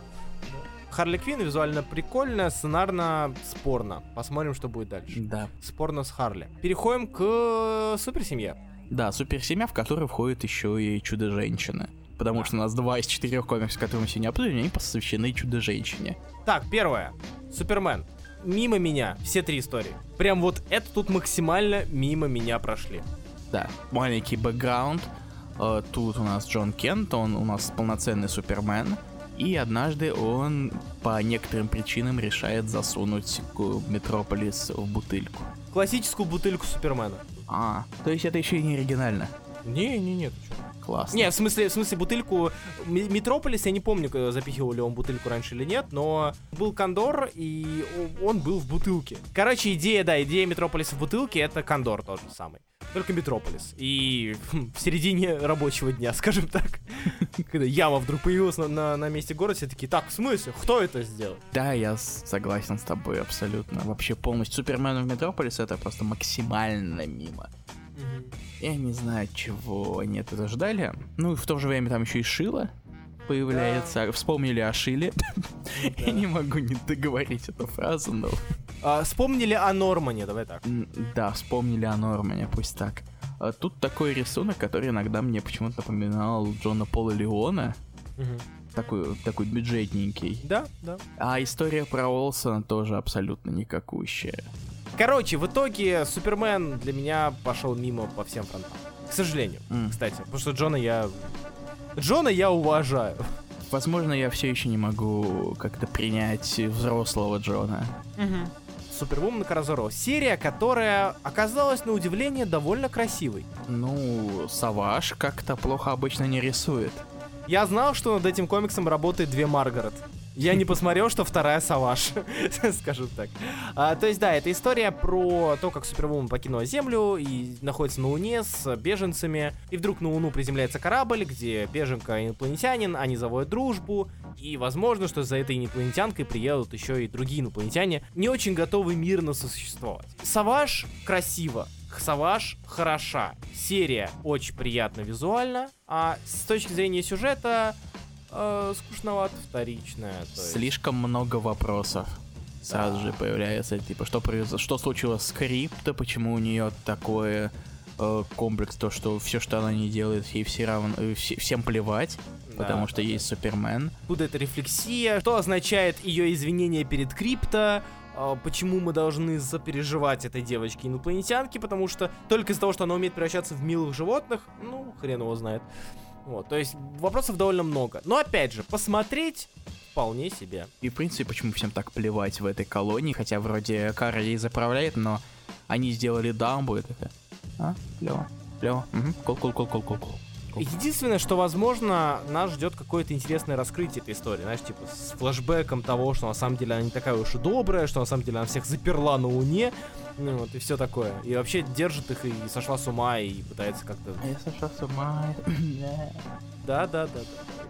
Харли Квинн визуально прикольно, сценарно спорно. Посмотрим, что будет дальше. Да. Спорно с Харли. Переходим к суперсемье. Да, суперсемья, в которую входит еще и Чудо-женщина. Потому что у нас два из четырех комиксов, которые мы сегодня обсудили, они посвящены Чудо-женщине. Так, первое. Супермен. Мимо меня. Все три истории. Прям вот это тут максимально мимо меня прошли. Да, маленький бэкграунд. Э, Тут у нас Джон Кент, он у нас полноценный Супермен. И однажды он по некоторым причинам решает засунуть Метрополис в бутыльку. Классическую бутыльку Супермена. А, то есть это еще и не оригинально. Не-не-не, ты чё? Классно. Не, в смысле, в смысле бутыльку Метрополис, я не помню, запихивал ли он бутылку раньше или нет, но был Кандор, и он был в бутылке. Короче, идея, да, идея Метрополиса в бутылке, это Кандор тот же самый. Только Метрополис. И хм, в середине рабочего дня, [LAUGHS] скажем так, когда яма вдруг появилась на, на, на месте города, все такие, так, в смысле, кто это сделал? Да, я согласен с тобой абсолютно. Вообще полностью Супермен в Метрополис это просто максимально мимо. Я не знаю, чего они этого ждали. Ну, и в то же время там еще и Шила появляется. Вспомнили о Шиле. [LAUGHS] Я не могу не договорить эту фразу, но... А, вспомнили о Нормане, давай так. Да, вспомнили о Нормане, пусть так. А Тут такой рисунок, который иногда мне почему-то напоминал Джона Пола Леона. Такой, такой бюджетненький. Да, да. А история про Олсона тоже абсолютно никакущая. Короче, в итоге Супермен для меня пошел мимо по всем фронтам. К сожалению, М. кстати. Потому что Джона я... Джона я уважаю. Возможно, я все еще не могу как-то принять взрослого Джона. Супервумен Каразоро. Серия, которая оказалась на удивление довольно красивой. Ну, Саваш как-то плохо обычно не рисует. Я знал, что над этим комиксом работает две Маргарет. Я не посмотрел, что вторая Саваш, [LAUGHS] скажем так. А, то есть, да, это история про то, как Супервумен покинула Землю и находится на Луне с беженцами. И вдруг на Луну приземляется корабль, где беженка инопланетянин, они заводят дружбу. И возможно, что за этой инопланетянкой приедут еще и другие инопланетяне, не очень готовы мирно сосуществовать. Саваш красиво, Саваш хороша. Серия очень приятна визуально, а с точки зрения сюжета э, скучновато вторичная. есть- Слишком много вопросов. Сразу Да. же появляется, типа, что произошло, что случилось с Крипто, почему у нее такое э, комплекс, то, что все, что она не делает, ей все равно, э, все- всем плевать, Да, потому что да, есть Супермен. Откуда эта рефлексия? Что означает ее извинение перед Крипто? а, почему мы должны запереживать этой девочке инопланетянке, потому что только из-за того, что она умеет превращаться в милых животных, ну, хрен его знает. Вот, то есть вопросов довольно много. Но опять же, посмотреть вполне себе. И в принципе, почему всем так плевать в этой колонии, хотя вроде Кара ей заправляет, но они сделали дамбу и такая, а, клево, клево, угу, кол кол кол кол кол кол Единственное, что, возможно, нас ждет какое-то интересное раскрытие этой истории. Знаешь, типа с флэшбэком того, что на самом деле она не такая уж и добрая, что на самом деле она всех заперла на Луне. Ну вот, и все такое. И вообще держит их и сошла с ума, и пытается как-то... А я сошла с ума. [CLEARS THROAT] Да, да, да,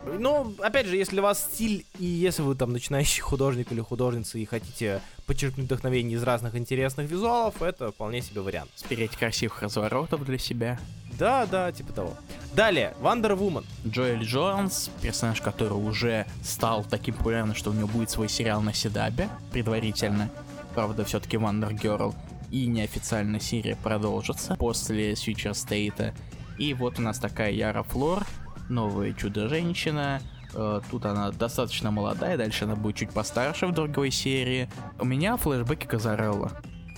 да. Ну, опять же, если у вас стиль, и если вы там начинающий художник или художница и хотите подчеркнуть вдохновение из разных интересных визуалов, это вполне себе вариант. Спереть красивых разворотов для себя. Да, да, типа того. Далее, Wonder Woman. Джоэль Джонс, персонаж, который уже стал таким популярным, что у него будет свой сериал на Седабе, предварительно. Правда, все-таки Wonder Girl. И неофициально серия продолжится после Future State. И вот у нас такая Яра Флор, новое чудо-женщина. Э, тут она достаточно молодая, дальше она будет чуть постарше в другой серии. У меня флешбеки Казарелла.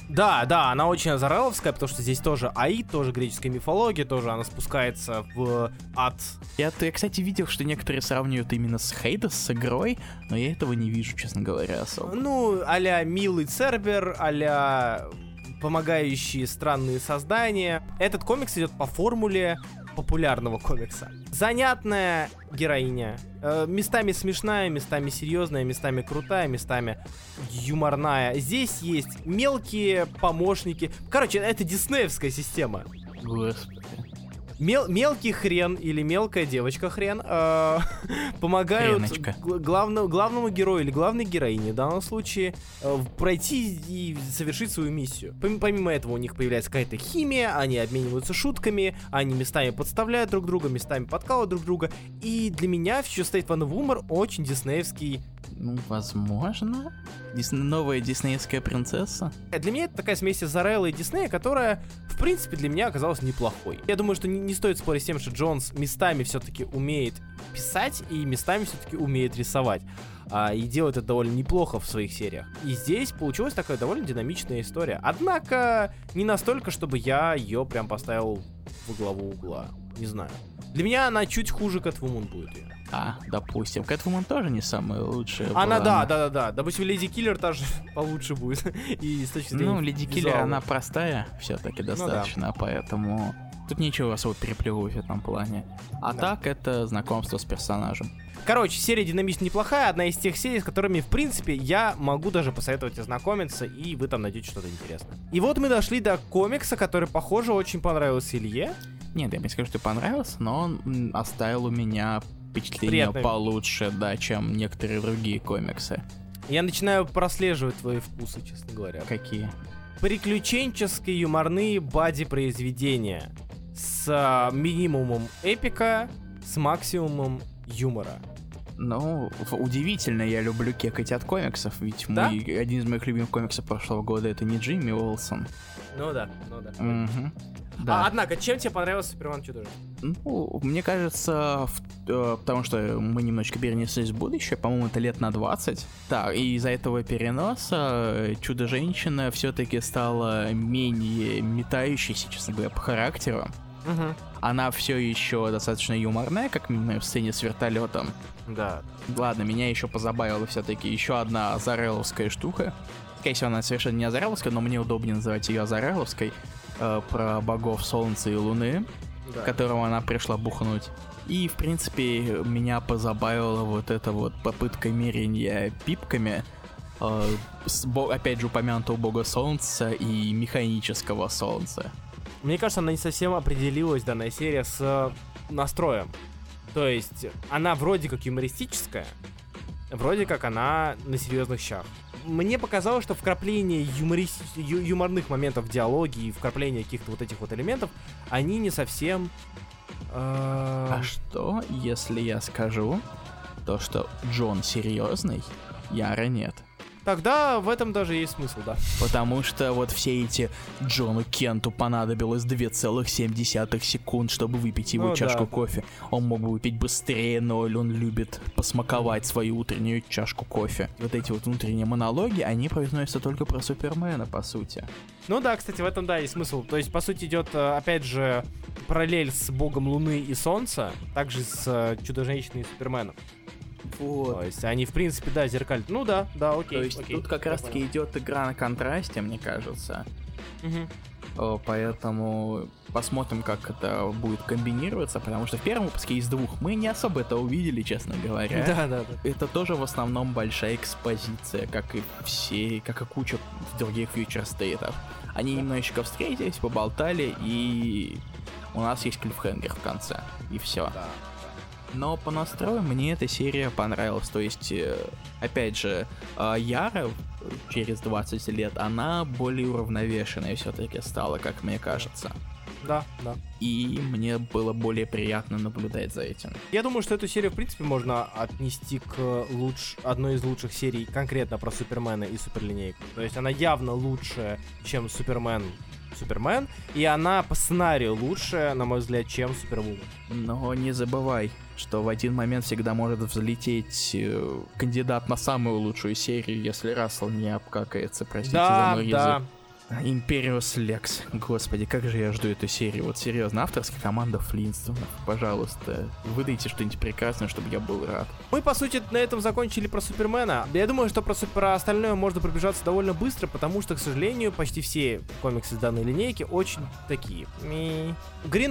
Да, да, она очень азареловская, потому что здесь тоже Аид, тоже греческая мифология, тоже она спускается в ад. Я, я, кстати, видел, что некоторые сравнивают именно с Хейдос, с игрой, но я этого не вижу, честно говоря, особо. Ну, а-ля милый Цербер, а помогающие странные создания. Этот комикс идет по формуле популярного комикса. Занятная героиня. Э, местами смешная, местами серьезная, местами крутая, местами юморная. Здесь есть мелкие помощники. Короче, это диснеевская система. Господи мел, мелкий хрен или мелкая девочка хрен э, [LAUGHS] помогают главному, главному герою или главной героине в данном случае э, пройти и совершить свою миссию. Помимо этого у них появляется какая-то химия, они обмениваются шутками, они местами подставляют друг друга, местами подкалывают друг друга. И для меня Future State of Humor очень диснеевский ну, возможно. Дис... Новая диснеевская принцесса. Для меня это такая смесь Зарелла и Диснея, которая, в принципе, для меня оказалась неплохой. Я думаю, что не, не стоит спорить с тем, что Джонс местами все-таки умеет писать и местами все-таки умеет рисовать. А, и делает это довольно неплохо в своих сериях. И здесь получилась такая довольно динамичная история. Однако, не настолько, чтобы я ее прям поставил в главу угла. Не знаю. Для меня она чуть хуже Кэтвумен будет. А, допустим. Кэтвумен тоже не самая лучшая. Она, да, да, да, да. Допустим, Леди Киллер тоже [LAUGHS] получше будет. И с точки зрения Ну, Леди Киллер, она простая все-таки достаточно, ну, да. поэтому тут ничего особо переплевывать в этом плане. А да. так, это знакомство с персонажем. Короче, серия динамично неплохая, одна из тех серий, с которыми, в принципе, я могу даже посоветовать ознакомиться, и вы там найдете что-то интересное. И вот мы дошли до комикса, который, похоже, очень понравился Илье. Нет, я не скажу, что понравился, но он оставил у меня впечатление Приятный. получше, да, чем некоторые другие комиксы. Я начинаю прослеживать твои вкусы, честно говоря. Какие? Приключенческие юморные бади-произведения с а, минимумом эпика, с максимумом юмора. Ну, удивительно, я люблю кекать от комиксов, ведь да? мой, один из моих любимых комиксов прошлого года это не Джимми Уолсон. Ну да, ну да. Угу. Да. А, однако, чем тебе понравился Супермен чудо Ну, мне кажется, в, э, потому что мы немножечко перенеслись в будущее, по-моему, это лет на 20. Так, и из-за этого переноса э, Чудо-женщина все-таки стала менее метающейся, честно говоря, по характеру. Угу. Она все еще достаточно юморная, как минимум в сцене с вертолетом. Да. Ладно, меня еще позабавила все-таки еще одна Зареловская штука. Скорее всего, она совершенно не Азареловская, но мне удобнее называть ее Азареловской. Э, про богов Солнца и Луны, да. которого она пришла бухнуть. И, в принципе, меня позабавила вот эта вот попытка мерения пипками, э, с, опять же, упомянутого бога Солнца и механического Солнца. Мне кажется, она не совсем определилась, данная серия, с настроем. То есть, она вроде как юмористическая, вроде как она на серьезных щах мне показалось, что вкрапление юмори... ю- юморных моментов в диалоге и вкрапление каких-то вот этих вот элементов, они не совсем... Э... А что, если я скажу то, что Джон серьезный, Яра нет? Тогда в этом даже есть смысл, да. Потому что вот все эти Джону Кенту понадобилось 2,7 секунд, чтобы выпить его Ну чашку да. кофе. Он мог бы выпить быстрее, но он любит посмаковать свою утреннюю чашку кофе. Вот эти вот внутренние монологи, они произносятся только про Супермена, по сути. Ну да, кстати, в этом, да, есть смысл. То есть, по сути, идет, э, опять же, параллель с богом Луны и Солнца, также с э, Чудо-женщиной и Суперменом. Вот. То есть, они, в принципе, да, зеркаль. Ну да, да, окей. То есть окей, тут как я раз таки понял. идет игра на контрасте, мне кажется. О, Поэтому посмотрим, как это будет комбинироваться, потому что в первом выпуске из двух мы не особо это увидели, честно говоря. [LAUGHS] Да, да, да. Это тоже в основном большая экспозиция, как и все, как и куча других фьючер-стейтов. Они немножечко встретились, поболтали, и у нас есть клиффхенгер в конце. И все. Да. Но по настрою мне эта серия понравилась. То есть, э, опять же, э, Яра через 20 лет, она более уравновешенная все-таки стала, как мне кажется. Да, да. И мне было более приятно наблюдать за этим. Я думаю, что эту серию, в принципе, можно отнести к луч... одной из лучших серий конкретно про Супермена и Суперлинейку. То есть она явно лучше, чем Супермен Супермен, и она по сценарию лучше, на мой взгляд, чем Супервумен. Но не забывай, что в один момент всегда может взлететь э, кандидат на самую лучшую серию, если Рассел не обкакается, простите за Да, мой да. язык. Империус Лекс. Господи, как же я жду эту серию. Вот серьезно, авторская команда Флинстонов. Пожалуйста, выдайте что-нибудь прекрасное, чтобы я был рад. Мы, по сути, на этом закончили про Супермена. Я думаю, что про, про остальное можно пробежаться довольно быстро, потому что, к сожалению, почти все комиксы данной линейки очень такие. Green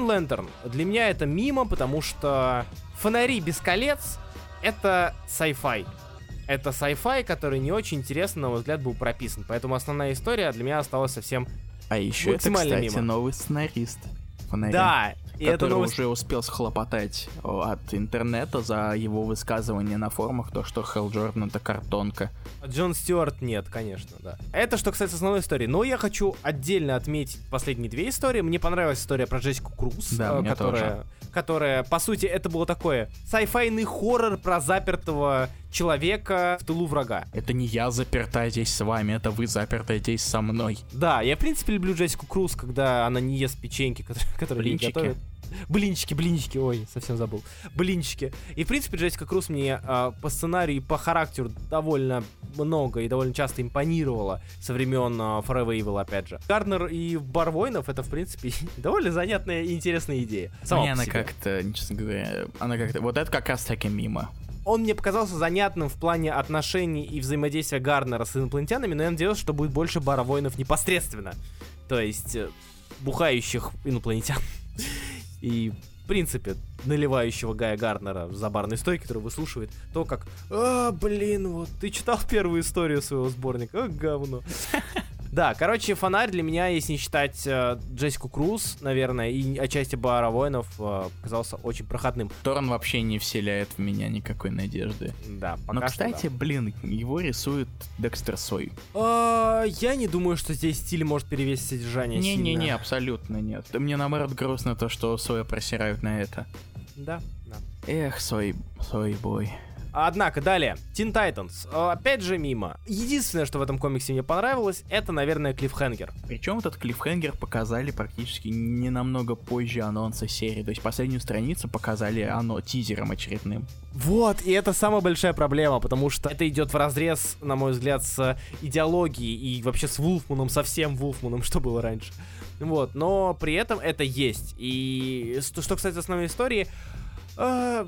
Lantern. Для меня это мимо, потому что фонари без колец — это sci-fi. Это sci-fi, который не очень интересно, на мой взгляд, был прописан. Поэтому основная история для меня осталась совсем... А еще это, кстати, мимо. новый сценарист. Фонаря. Да, и это который новость... уже успел схлопотать от интернета за его высказывание на форумах, то, что Хелл Джордан это картонка. Джон Стюарт нет, конечно, да. Это что касается основной истории. Но я хочу отдельно отметить последние две истории. Мне понравилась история про Джессику Круз, Да, э, которая, которая, по сути, это было такое сайфайный хоррор про запертого человека в тылу врага. Это не я заперта здесь с вами, это вы заперта здесь со мной. Да, я, в принципе, люблю Джессику Круз, когда она не ест печеньки, [LAUGHS] которые, которые Блинчики. готовят. Блинчики, блинчики, ой, совсем забыл. Блинчики. И, в принципе, Джессика Круз мне а, по сценарию и по характеру довольно много и довольно часто импонировала со времен а, Forever Evil, опять же. Гарнер и Барвойнов это, в принципе, [LAUGHS] довольно занятная и интересная идея. Сама Мне она как-то, честно говоря, она как-то... Вот это как раз таки мимо. Он мне показался занятным в плане отношений и взаимодействия Гарнера с инопланетянами, но я надеялся, что будет больше Баровоинов непосредственно. То есть, э, бухающих инопланетян. [LAUGHS] И, в принципе, наливающего Гая Гарнера за барной стойкой, который выслушивает то, как «А, блин, вот, ты читал [LAUGHS] первую историю своего сборника? А, говно». [LAUGHS] Да, короче, фонарь для меня, если не считать э, Джессику Круз, наверное, и отчасти Бара Воинов, э, казался очень проходным. Торн вообще не вселяет в меня никакой надежды. Да, пока Но, что да. кстати, блин, его рисует Декстер Сой. А, я не думаю, что здесь стиль может перевесить содержание Не-не-не, абсолютно нет. Мне наоборот грустно то, что Соя просирают на это. Да, да. Эх, Сой, Сой бой. Однако, далее, Teen Titans. А, Опять же мимо. Единственное, что в этом комиксе мне понравилось, это, наверное, клиффхенгер. Причем этот клиффхенгер показали практически не намного позже анонса серии. То есть последнюю страницу показали оно тизером очередным. Вот, и это самая большая проблема, потому что это идет в разрез, на мой взгляд, с идеологией и вообще с Вулфманом, со всем Вулфманом, [LAUGHS] что было раньше. Вот, но при этом это есть. И что, что кстати, основной истории... а,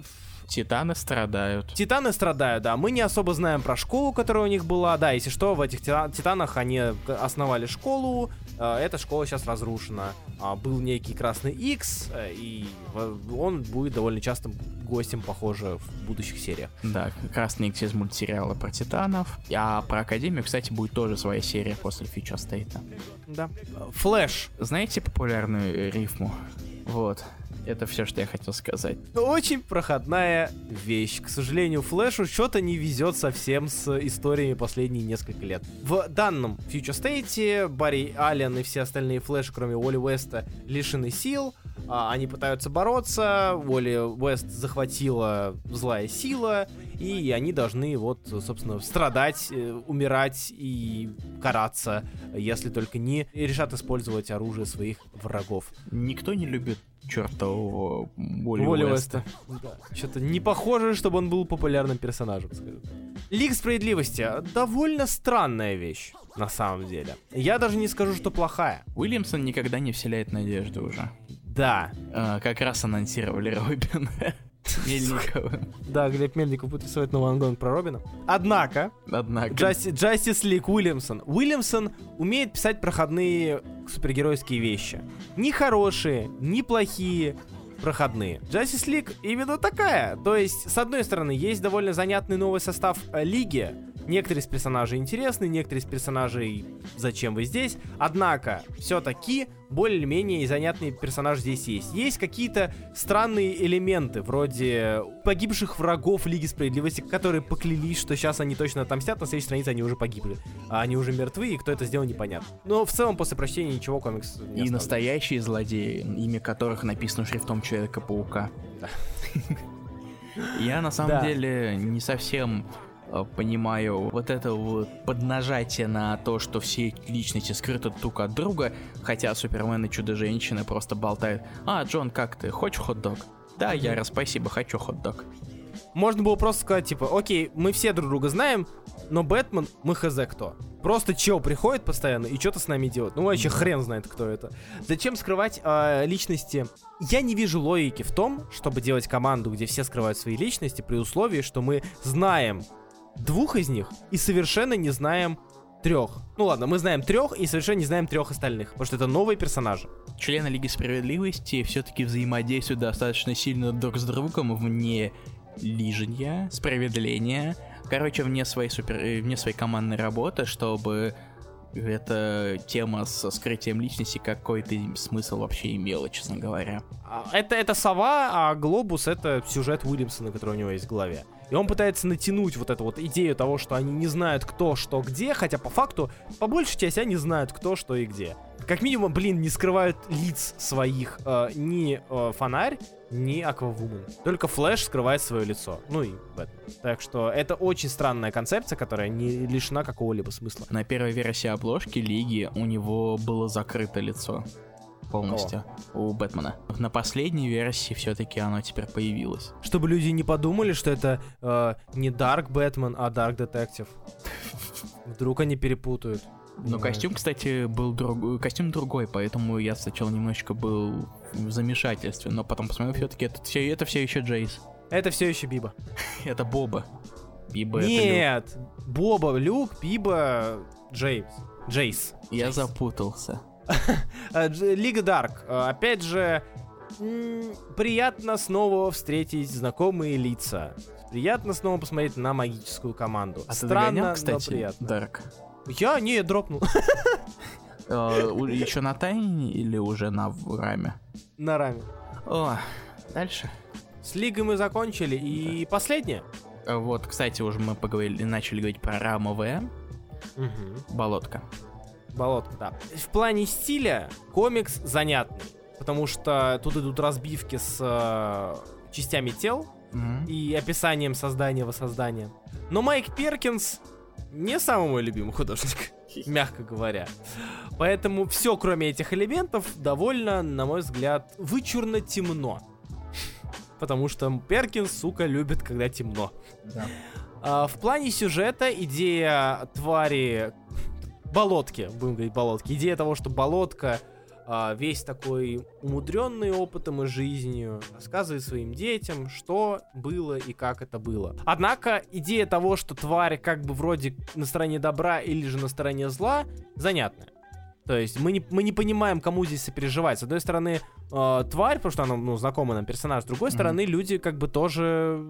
Титаны страдают. Титаны страдают, да. Мы не особо знаем про школу, которая у них была. Да, если что, в этих тита- Титанах они основали школу. Э, Эта школа сейчас разрушена. А, Был некий Красный X, и в- он будет довольно частым гостем, похоже, в будущих сериях. Да, красный Икс из мультсериала про Титанов. А про Академию, кстати, будет тоже своя серия после Фьючер Стейта. Да. Флэш. Знаете популярную рифму? Вот. Это все, что я хотел сказать. Очень проходная вещь. К сожалению, Флэшу что-то не везет совсем с историями последние несколько лет. В данном Future State Барри Аллен и все остальные Флэши, кроме Уолли Уэста, лишены сил. А, Они пытаются бороться. Уолли Уэст захватила злая сила. И они должны вот, собственно, страдать, э, умирать и караться, если только не решат использовать оружие своих врагов. Никто не любит чертового Воли, Воли Уэста. Да. Что-то не похоже, чтобы он был популярным персонажем, скажем. Лига справедливости довольно странная вещь, на самом деле. Я даже не скажу, что плохая. Уильямсон никогда не вселяет надежды уже. Да. А, как раз анонсировали Робина. Мельникова. Да, Глеб Мельников будет рисовать новый ангон про Робина. Однако, Однако. Джасти, Justice League Уильямсон. Уильямсон умеет писать проходные супергеройские вещи. Не хорошие, не плохие, проходные. Justice League именно такая. То есть, с одной стороны, есть довольно занятный новый состав э, лиги, Некоторые из персонажей интересны, некоторые из персонажей «Зачем вы здесь?». Однако, все-таки более-менее занятные персонажи здесь есть. Есть какие-то странные элементы, вроде погибших врагов Лиги Справедливости, которые поклялись, что сейчас они точно отомстят, на следующей странице они уже погибли. А они уже мертвы, и кто это сделал, непонятно. Но в целом, после прочтения ничего комикс не И настоящие злодеи, имя которых написано шрифтом Человека-паука. Я на самом деле не совсем понимаю вот это вот поднажатие на то, что все личности скрыты друг от друга, хотя Супермен и Чудо-женщина просто болтают. А, Джон, как ты? Хочешь хот-дог? Да, Яра, спасибо, хочу хот-дог. Можно было просто сказать, типа, окей, мы все друг друга знаем, но Бэтмен, мы хз кто. Просто чел приходит постоянно и что-то с нами делает. Ну, вообще хрен знает, кто это. Зачем скрывать а, личности? Я не вижу логики в том, чтобы делать команду, где все скрывают свои личности, при условии, что мы знаем двух из них и совершенно не знаем трех. Ну ладно, мы знаем трех и совершенно не знаем трех остальных, потому что это новые персонажи. Члены Лиги Справедливости все-таки взаимодействуют достаточно сильно друг с другом вне лижения, справедления, короче, вне своей супер, э, вне своей командной работы, чтобы эта тема со скрытием личности какой-то смысл вообще имела, честно говоря. А, Это, это сова, а глобус это сюжет Уильямсона, который у него есть в голове. И он пытается натянуть вот эту вот идею того, что они не знают кто, что, где, хотя по факту, по большей части они знают кто, что и где. Как минимум, блин, не скрывают лиц своих э, ни э, фонарь, ни Аквавумен. Только Флэш скрывает свое лицо. Ну и Бэтмен. Так что это очень странная концепция, которая не лишена какого-либо смысла. На первой версии обложки Лиги у него было закрыто лицо полностью у Бэтмена. На последней версии все-таки оно теперь появилось. Чтобы люди не подумали, что это э, не Dark Бэтмен, а Dark Detective. Вдруг они перепутают. Но костюм, кстати, был друг... костюм другой, поэтому я сначала немножечко был в замешательстве, но потом посмотрел, все-таки это все, это все еще Джейс. Это все еще Биба. [LAUGHS] Это Боба. Биба это Люк. Нет, Боба, Люк, Биба, Джеймс. Джейс. Я Джейс. запутался. [LAUGHS] Дж- Лига Дарк. А, Опять же, приятно снова встретить знакомые лица. Приятно снова посмотреть на магическую команду. А ты Странно, догонял, но кстати, приятно. Дарк? Я не дропнул [LAUGHS] Еще на Тайне или уже на Раме? на раме. О, дальше. С Лигой мы закончили. И последнее. Вот, кстати, уже мы поговорили, начали говорить про Рама В. Болотка. Болотка, да. В плане стиля комикс занятный, потому что тут идут разбивки с э, частями тел Мгм. и описанием создания воссоздания. Но Майк Перкинс не самый мой любимый художник, [LAUGHS] мягко говоря. Поэтому все, кроме этих элементов, довольно, на мой взгляд, вычурно темно. Потому что Перкинс, сука, любит, когда темно. Да. А, в плане сюжета идея твари болотки, будем говорить болотки, идея того, что болотка а, весь такой умудренный опытом и жизнью, рассказывает своим детям, что было и как это было. Однако идея того, что тварь как бы вроде на стороне добра или же на стороне зла, занятная. То есть мы не, мы не понимаем, кому здесь сопереживать. С одной стороны, э, тварь, потому что она ну, знакомый нам персонаж. С другой Мгм. стороны, люди как бы тоже...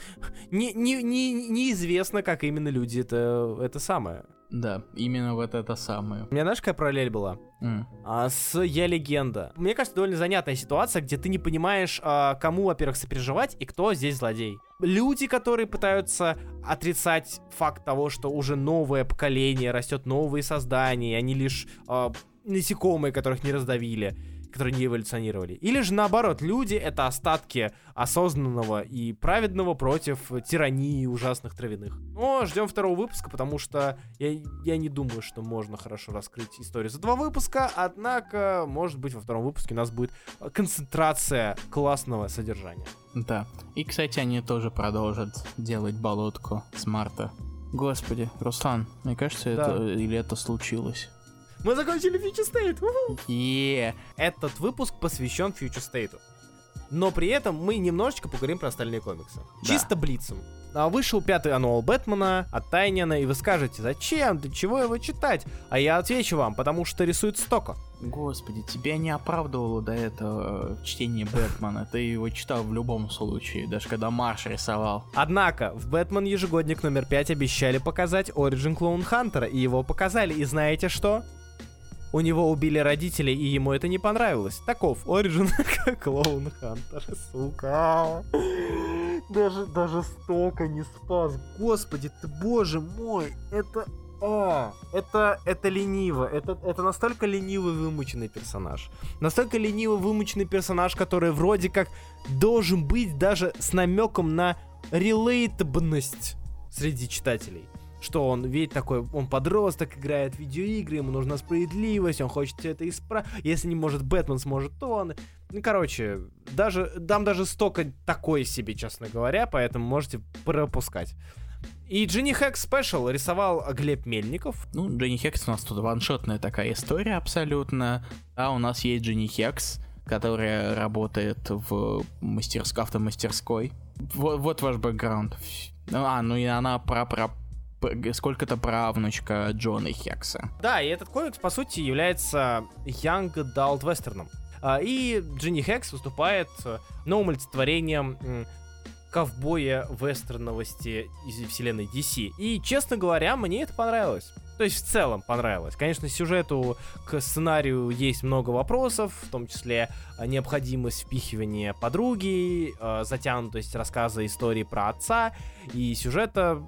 [LAUGHS] Не, не, не, неизвестно, как именно люди это, это самое. Да, именно вот это самое. У меня знаешь, какая параллель была? М. А, с Я Легенда. Мне кажется, довольно занятная ситуация, где ты не понимаешь, а, кому, во-первых, сопереживать и кто здесь злодей. Люди, которые пытаются отрицать факт того, что уже новое поколение, растет новые создания, они лишь а, насекомые, которых не раздавили. Которые не эволюционировали. Или же наоборот, люди — это остатки осознанного и праведного против тирании ужасных травяных. Но ждем второго выпуска, потому что я, я не думаю, что можно хорошо раскрыть историю за два выпуска, однако, может быть, во втором выпуске у нас будет концентрация классного содержания. Да. И, кстати, они тоже продолжат делать болотку с марта. Господи, Руслан, мне кажется, Да. это или это случилось. Мы закончили Future State! Е, Этот выпуск посвящен Future State. Но при этом мы немножечко поговорим про остальные комиксы. Да. Чисто блицем. А, Вышел пятый ануал Бэтмена от Тайнина, и вы скажете, зачем, для чего его читать? А я отвечу вам, потому что рисует Стока. Господи, тебя не оправдывало до этого чтение Бэтмена. Ты его читал в любом случае, даже когда Марш рисовал. Однако, в Бэтмен ежегодник номер 5 обещали показать Origin Клоун Хантера, и его показали, и знаете что? У него убили родители, и ему это не понравилось. Таков Origin [LAUGHS] Клоун Хантер, сука. Даже, даже столько не спас. Господи ты, боже мой, это... А, это, это лениво. Это, это настолько ленивый вымученный персонаж. Настолько ленивый вымученный персонаж, который вроде как должен быть даже с намеком на релейтабность среди читателей. Что он ведь такой, он подросток, играет в видеоигры, ему нужна справедливость, он хочет это исправить. Если не может Бэтмен, сможет он. Ну, короче, даже, дам даже столько такой себе, честно говоря, поэтому можете пропускать. И Джинни Хэк Спешл рисовал Глеб Мельников. Ну, Дженни Хекс у нас тут ваншотная такая история абсолютно. А у нас есть Дженни Хекс, которая работает в мастерской, автомастерской. Вот, вот ваш бэкграунд. А, ну и она про, про сколько-то правнучка Джона Хекса. Да, и этот комикс, по сути, является Young Adult Вестерном. А, И Джинни Хэкс выступает э, новым олицетворением ковбоя вестерновости из вселенной DC. И, честно говоря, мне это понравилось. То есть в целом понравилось. Конечно, сюжету к сценарию есть много вопросов, в том числе э, необходимость впихивания подруги, э, затянутость рассказа истории про отца и сюжета,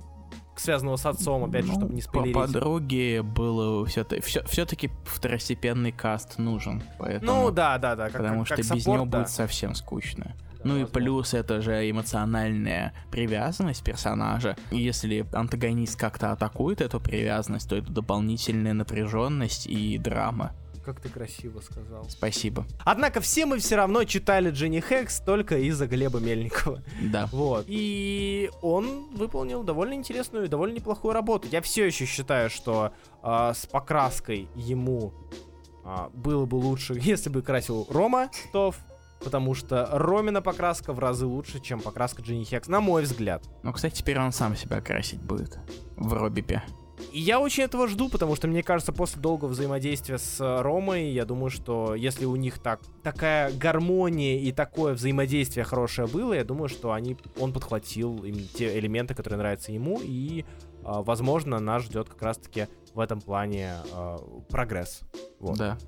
связанного с отцом, опять же, Ну, чтобы не По спойлерить. подруге было все-таки, все-таки второстепенный каст нужен. Поэтому, Ну да, да, да. Как, потому как- что как без него да. будет совсем скучно. Да, ну и плюс это же эмоциональная привязанность персонажа. Если антагонист как-то атакует эту привязанность, то это дополнительная напряженность и драма. Как ты красиво сказал. Спасибо. Однако все мы все равно читали Дженни Хэкс только из-за Глеба Мельникова. Да. Вот. И он выполнил довольно интересную и довольно неплохую работу. Я все еще считаю, что а, с покраской ему а, было бы лучше, [LAUGHS] если бы красил Рома Тов. Потому что Ромина покраска в разы лучше, чем покраска Дженни Хекс, на мой взгляд. Ну, кстати, теперь он сам себя красить будет. В Робипе. И я очень этого жду, потому что мне кажется, после долгого взаимодействия с э, Ромой, я думаю, что если у них так такая гармония и такое взаимодействие хорошее было, я думаю, что они он подхватил именно те элементы, которые нравятся ему, и, а, возможно, нас ждет как раз-таки в этом плане а, прогресс. Вот. Да.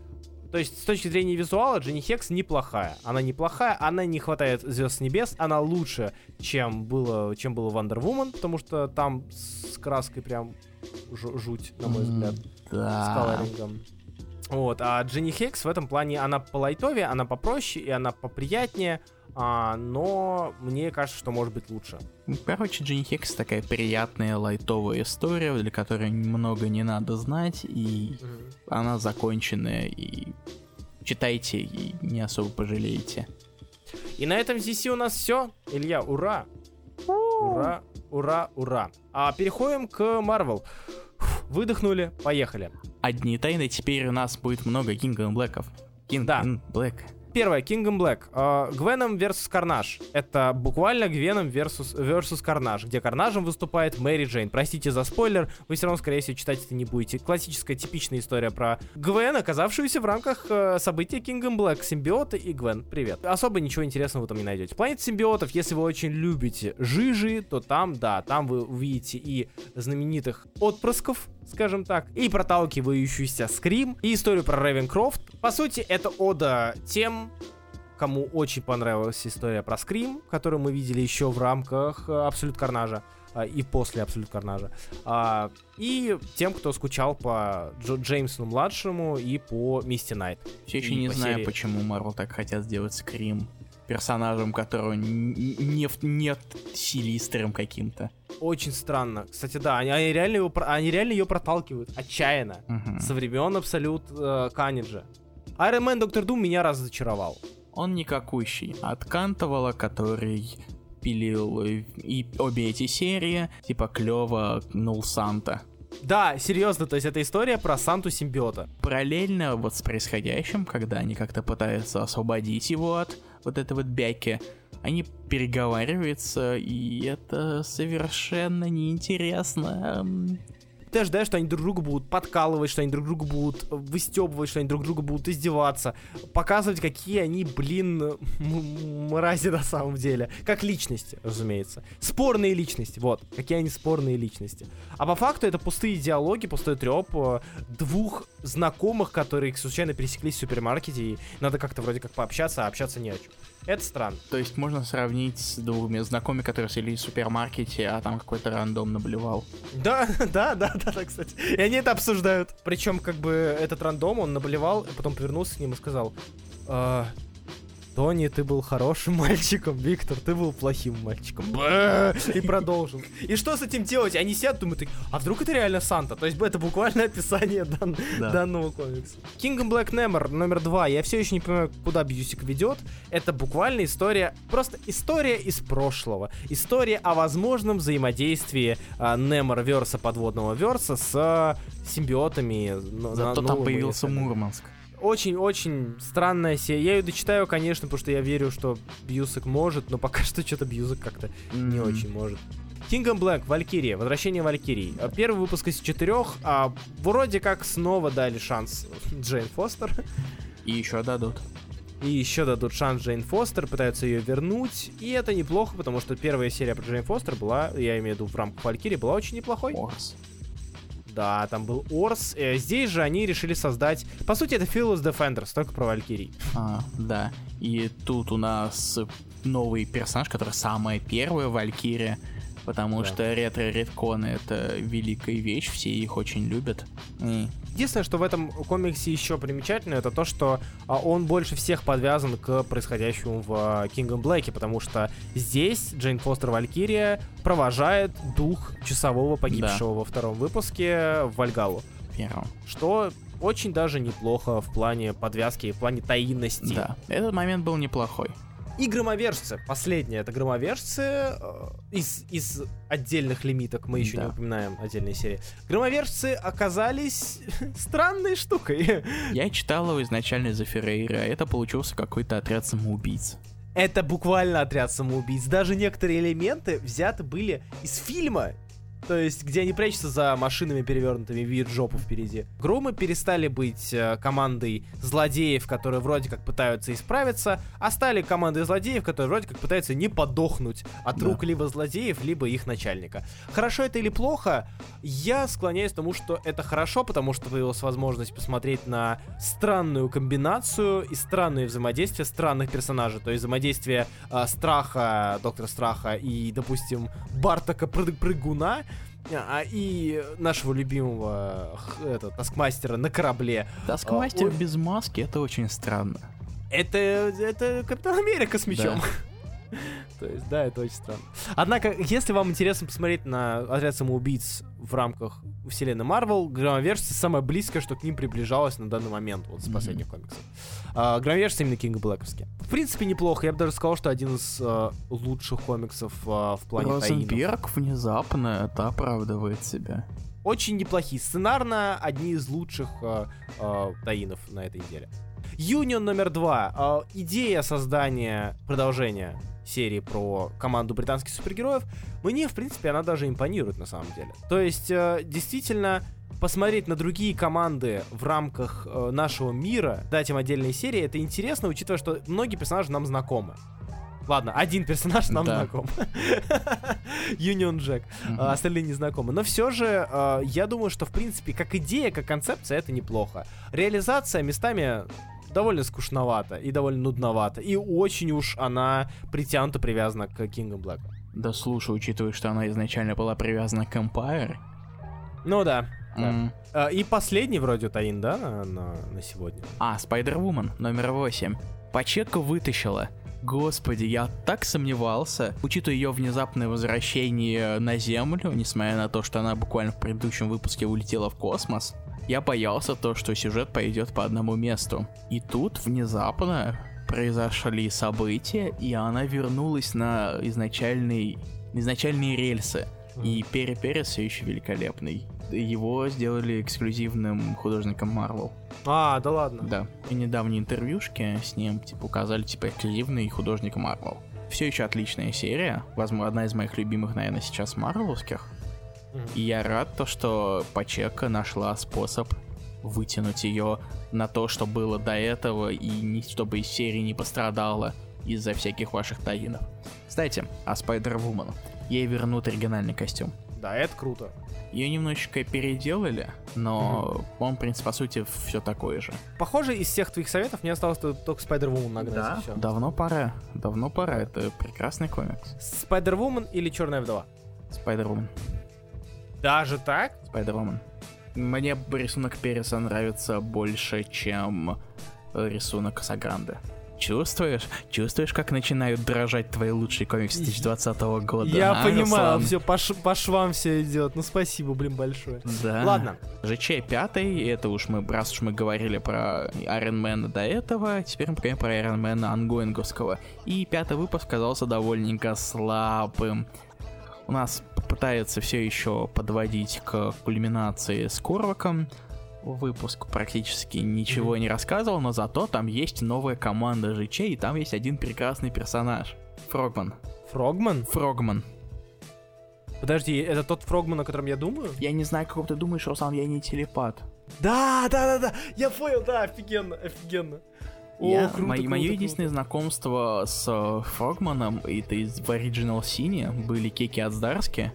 То есть, с точки зрения визуала, Дженни Хекс неплохая. Она неплохая, она не хватает звезд с небес, она лучше, чем было, чем было Wonder Woman, потому что там с краской прям жуть, на мой взгляд, с Да. колорингом. Вот, а Дженни Хекс в этом плане, она по лайтове, она попроще и она поприятнее, а, но мне кажется, что может быть лучше. Короче, Джинни Хекс такая приятная лайтовая история, для которой много не надо знать, и она законченная, и читайте, и не особо пожалеете. И на этом здесь у нас все. Илья, ура! Ура, ура, ура. А переходим к. Фух, Выдохнули, поехали. Одни тайны, теперь у нас будет много Кинга Блэков. Кинг Да. Блэк. Первое, Kingdom Black. А, Гвеном versus Карнаж. Это буквально Гвеном versus, versus Карнаж, где Карнажем выступает Мэри Джейн. Простите за спойлер, вы все равно, скорее всего, читать это не будете. Классическая, типичная история про Гвен, оказавшуюся в рамках э, события Kingdom Black. Симбиоты и Гвен. Привет. Особо ничего интересного вы там не найдете. Планета симбиотов, если вы очень любите жижи, то там, да, там вы увидите и знаменитых отпрысков, скажем так, и проталкивающийся скрим, и историю про Рейвенкрофт. По сути, это ода тем, кому очень понравилась история про скрим, которую мы видели еще в рамках э, Абсолют Карнажа. а, и после Абсолют Карнажа. А, и тем, кто скучал по Джо Джеймсону младшему и по Мисти Найт. Все еще И не по знаю, серии- почему Марвел так хотят сделать Скрим персонажем, которого н- не, в- нет силистером каким-то. Очень странно. Кстати, да, они, они реально, его, они реально ее проталкивают отчаянно. Мгм. Со времен Абсолют э, Канниджа. Iron Man Доктор Дум меня разочаровал. Он никакущий. От Кантовала, который пилил и обе эти серии, типа клево нул Санта. Да, серьезно, то есть это история про Санту симбиота. Параллельно вот с происходящим, когда они как-то пытаются освободить его от вот этой вот бяки, они переговариваются, и это совершенно неинтересно. Ты ожидаешь, что они друг друга будут подкалывать, что они друг друга будут выстебывать, что они друг друга будут издеваться, показывать, какие они, блин, мрази на самом деле. Как личности, разумеется. Спорные личности, вот. Какие они спорные личности. А по факту это пустые диалоги, пустой треп э, двух знакомых, которые случайно пересеклись в супермаркете, и надо как-то вроде как пообщаться, а общаться не о чем. Это странно. То есть можно сравнить с двумя знакомыми, которые селись в супермаркете, а там какой-то рандом наблевал. Да, [LAUGHS] да, да, да, да, кстати. И они это обсуждают. Причем, как бы, этот рандом, он наблевал, и потом повернулся к ним и сказал, «А, Тони, ты был хорошим [LAUGHS] мальчиком, Виктор, ты был плохим мальчиком. И продолжил. И что с этим делать? Они сидят, думают, а вдруг это реально Санта? То есть это буквально [LAUGHS] описание дан- Да. данного комикса. Kingdom Black Never номер два. Я все еще не понимаю, куда Бьюсик ведет. Это буквально история, просто история из прошлого. История о возможном взаимодействии а, Немор Верса, подводного Верса, с симбиотами. н- Зато на- там появился. Мурманск. Очень-очень странная серия. Я ее дочитаю, конечно, потому что я верю, что Бьюсик может, но пока [LAUGHS] что что-то Бьюсик как-то не Мгм. очень может. Kingdom Black, Валькирия, Возвращение Валькирии. Первый выпуск из четырех, а вроде как снова дали шанс [LAUGHS] Джейн Фостер. И еще дадут. И еще дадут шанс Джейн Фостер, пытаются ее вернуть. И это неплохо, потому что первая серия про Джейн Фостер была, я имею в виду в рамках Валькирии, была очень неплохой. Орс. Да, там был Орс. Э, Здесь же они решили создать... По сути, это Phyllis Defenders, только про Валькирий. А, да. И тут у нас новый персонаж, который самая первая Валькирия. Потому Да. что ретро-редконы это великая вещь, все их очень любят. И Единственное, что в этом комиксе еще примечательно, это то, что а, он больше всех подвязан к происходящему в а, Kingdom Black, потому что здесь Джейн Фостер Валькирия провожает дух часового погибшего во втором выпуске в Вальгалу, первым. что очень даже неплохо в плане подвязки и в плане таинности. Да, этот момент был неплохой. И громовержцы. Последнее это громовержцы э, из, из отдельных лимиток. Мы еще Да. не упоминаем отдельные серии. Громовержцы оказались [LAUGHS] странной штукой. Я читал его изначально из-за Феррейра, а это получился какой-то отряд самоубийц. Это буквально отряд самоубийц. Даже некоторые элементы взяты были из фильма. То есть, где они прячутся за машинами перевернутыми, видят жопу впереди. Громы перестали быть э, командой злодеев, которые вроде как пытаются исправиться, а стали командой злодеев, которые вроде как пытаются не подохнуть от Да. рук либо злодеев, либо их начальника. Хорошо это или плохо? Я склоняюсь к тому, что это хорошо, потому что появилась возможность посмотреть на странную комбинацию и странные взаимодействия странных персонажей. То есть взаимодействие а, Страха, Доктора Страха и, допустим, Бартака Пры- Прыгуна, а, и нашего любимого это, Таскмастера на корабле. Таскмастер ой. без маски это очень странно. Это, это Капитан Америка с мечом. Да. [LAUGHS] То есть, да, это очень странно. Однако, если вам интересно посмотреть на отряд самоубийц в рамках вселенной Марвел, громовержцы самое близкое, что к ним приближалось на данный момент, вот с последних комиксов. А, громовержцы именно Кинга Блэковские. В принципе, неплохо. Я бы даже сказал, что один из а, лучших комиксов а, в плане таинов. Розенберг внезапно это оправдывает себя. Очень неплохие. Сценарно одни из лучших а, таинов на этой неделе. Юнион номер два. Идея создания продолжения серии про команду британских супергероев, мне, в принципе, она даже импонирует на самом деле. То есть, э, действительно, посмотреть на другие команды в рамках э, нашего мира, дать им отдельные серии, это интересно, учитывая, что многие персонажи нам знакомы. Ладно, один персонаж нам Да. знаком. [LAUGHS] Юнион Джек. А остальные не знакомы. Но все же, э, я думаю, что в принципе, как идея, как концепция, это неплохо. Реализация местами довольно скучновата и довольно нудновата. И очень уж она притянута, привязана к Kingdom Black. Да слушай, учитывая, что она изначально была привязана к Empire. Ну да. да. м, А, И последний вроде Таин, да, на, на, на сегодня? А, Spider-Woman, номер 8. Пачека вытащила. Господи, я так сомневался, учитывая ее внезапное возвращение на Землю, несмотря на то, что она буквально в предыдущем выпуске улетела в космос. Я боялся то, что сюжет пойдет по одному месту. И тут внезапно произошли события, и она вернулась на изначальный, изначальные рельсы. И Перри Перес все еще великолепный. Его сделали эксклюзивным художником Marvel. А, да ладно. Да. И недавние интервьюшки с ним, типа, указали, типа, эксклюзивный художник Marvel. Все еще отличная серия. Возможно, одна из моих любимых, наверное, сейчас марвеловских. И я рад, то, что Пачека нашла способ вытянуть ее на то, что было до этого, и чтобы из серии не пострадала из-за всяких ваших таинов. Кстати, о Spider-Woman. Ей вернут оригинальный костюм. Да, это круто. Ее немножечко переделали, но он, в принципе, по сути, все такое же. Похоже, из всех твоих советов мне осталось только Spider-Woman нагнать. и всё. давно пора. Давно пора. Это прекрасный комикс. Spider-Woman или Черная вдова? Spider-Woman. Даже так? Spider-Woman. Мне рисунок Переса нравится больше, чем рисунок Сагранды. Чувствуешь? Чувствуешь, как начинают дрожать твои лучшие комиксы 2020 года? Я а, понимаю, Руслан? все по, ш- по швам все идет. Ну спасибо, блин, большое. Да. Ладно. ЖЧ пятый, это уж мы, раз уж мы говорили про Айронмена до этого, теперь мы поговорим про Айронмена ангоинговского. И пятый выпуск казался довольненько слабым. У нас пытается все еще подводить к кульминации с Корваком. Выпуск практически ничего не рассказывал, но зато там есть новая команда ЖЧ, и там есть один прекрасный персонаж. Фрогман. Фрогман? Фрогман. Подожди, это тот Фрогман, о котором я думаю? Я не знаю, как ты думаешь, Руслан, я не телепат. Да, да, да, да. Я понял, да, офигенно, офигенно. Я, круто, мои- круто, мое круто. единственное знакомство с э, Фрогманом, это из в Original Sin, были Кеки Ацдарски,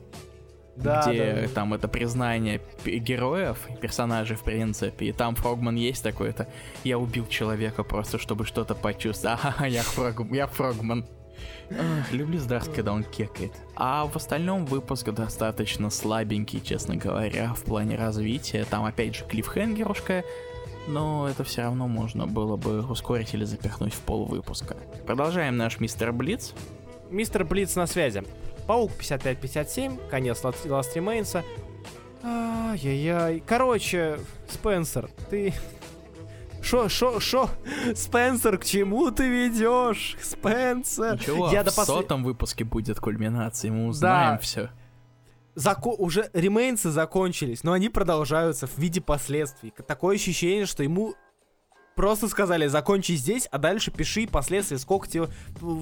Да, где да, да. там это признание героев, персонажей в принципе, и там Фрогман есть такой-то. Я убил человека просто, чтобы что-то почувствовать. [LAUGHS] Ага, я, Фрог, я Фрогман. Люблю Здарс, когда он кекает. А в остальном выпуск достаточно слабенький, честно говоря, в плане развития. Там опять же клиффхенгерушка, но это все равно можно было бы ускорить или запихнуть в пол выпуска. Продолжаем наш мистер Блиц. Мистер Блиц на связи. Паук 5557, конец Last Remains. Ай-яй-яй. Короче, Спенсер, ты... [LAUGHS] Шо, шо, шо? Спенсер, к чему ты ведешь? Спенсер. Ничего, Я в до посл- сотом выпуске будет кульминация, мы узнаем Да. все. Зако- уже ремейнсы закончились, но они продолжаются в виде последствий. Такое ощущение, что ему просто сказали, закончи здесь, а дальше пиши последствия, сколько тебе,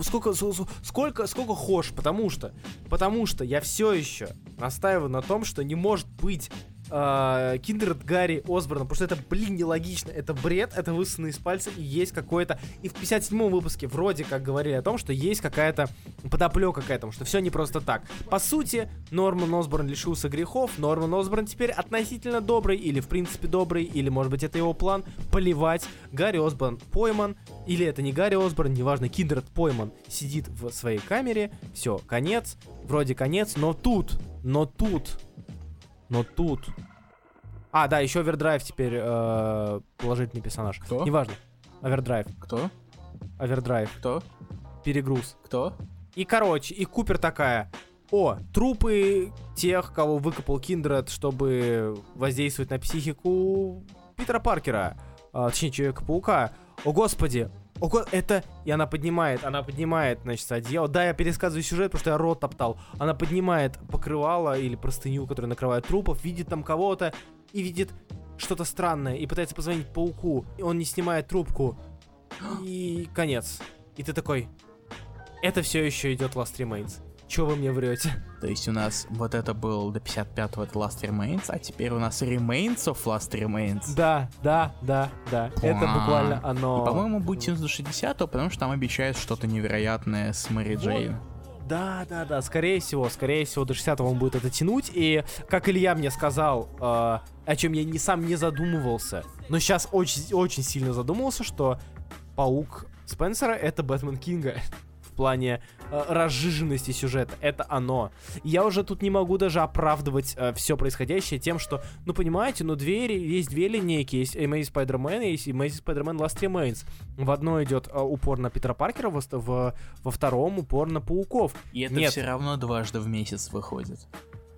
сколько, с- с- сколько, сколько хочешь, потому что, потому что я все еще настаиваю на том, что не может быть э, Киндеред Гарри Осборна, потому что это, блин, нелогично, это бред, это высосано из пальца, и есть какое-то... И в 57-м выпуске вроде как говорили о том, что есть какая-то подоплека к этому, что все не просто так. По сути, Норман Осборн лишился грехов, Норман Осборн теперь относительно добрый, или в принципе добрый, или может быть это его план, поливать. Гарри Осборн пойман, или это не Гарри Осборн, неважно, Киндред пойман, сидит в своей камере, все, конец, вроде конец, но тут, но тут, но тут... А, да, еще Овердрайв теперь э, положительный персонаж. Кто? Неважно. Овердрайв. Кто? Овердрайв. Кто? Перегруз. Кто? И, короче, и Купер такая, о, трупы тех, кого выкопал Киндред, чтобы воздействовать на психику Питера Паркера, а, точнее, Человека-паука. О, господи, о, это... И она поднимает, она поднимает, значит, одеяло. Да, я пересказываю сюжет, потому что я рот топтал. Она поднимает покрывало или простыню, которая накрывает трупов, видит там кого-то и видит что-то странное и пытается позвонить пауку. И он не снимает трубку. И конец. И ты такой, это все еще идет Last Remains. Че вы мне врете? То есть у нас вот это был до 55-го это Last Remains, а теперь у нас Remains of Last Remains. Да, да, да, да. Это Уа. буквально И, оно. по-моему, будет до 60-го, потому что там обещают что-то невероятное с Мэри. Джейн. Да, да, да, скорее всего, скорее всего, до 60 он будет это тянуть. И как Илья мне сказал, э, о чем я не, сам не задумывался, но сейчас очень, очень сильно задумался, что Паук Спенсера это Бэтмен Кинга. Плане э, разжиженности сюжета. Это оно. Я уже тут не могу даже оправдывать э, все происходящее тем, что, ну понимаете, ну двери, есть две линейки, есть Amazing Spider-Man, есть Amazing Spider-Man Last Remains. В одной идет э, упор на Питера Паркера, во, в, во втором упор на пауков. И это Нет. все равно дважды в месяц выходит.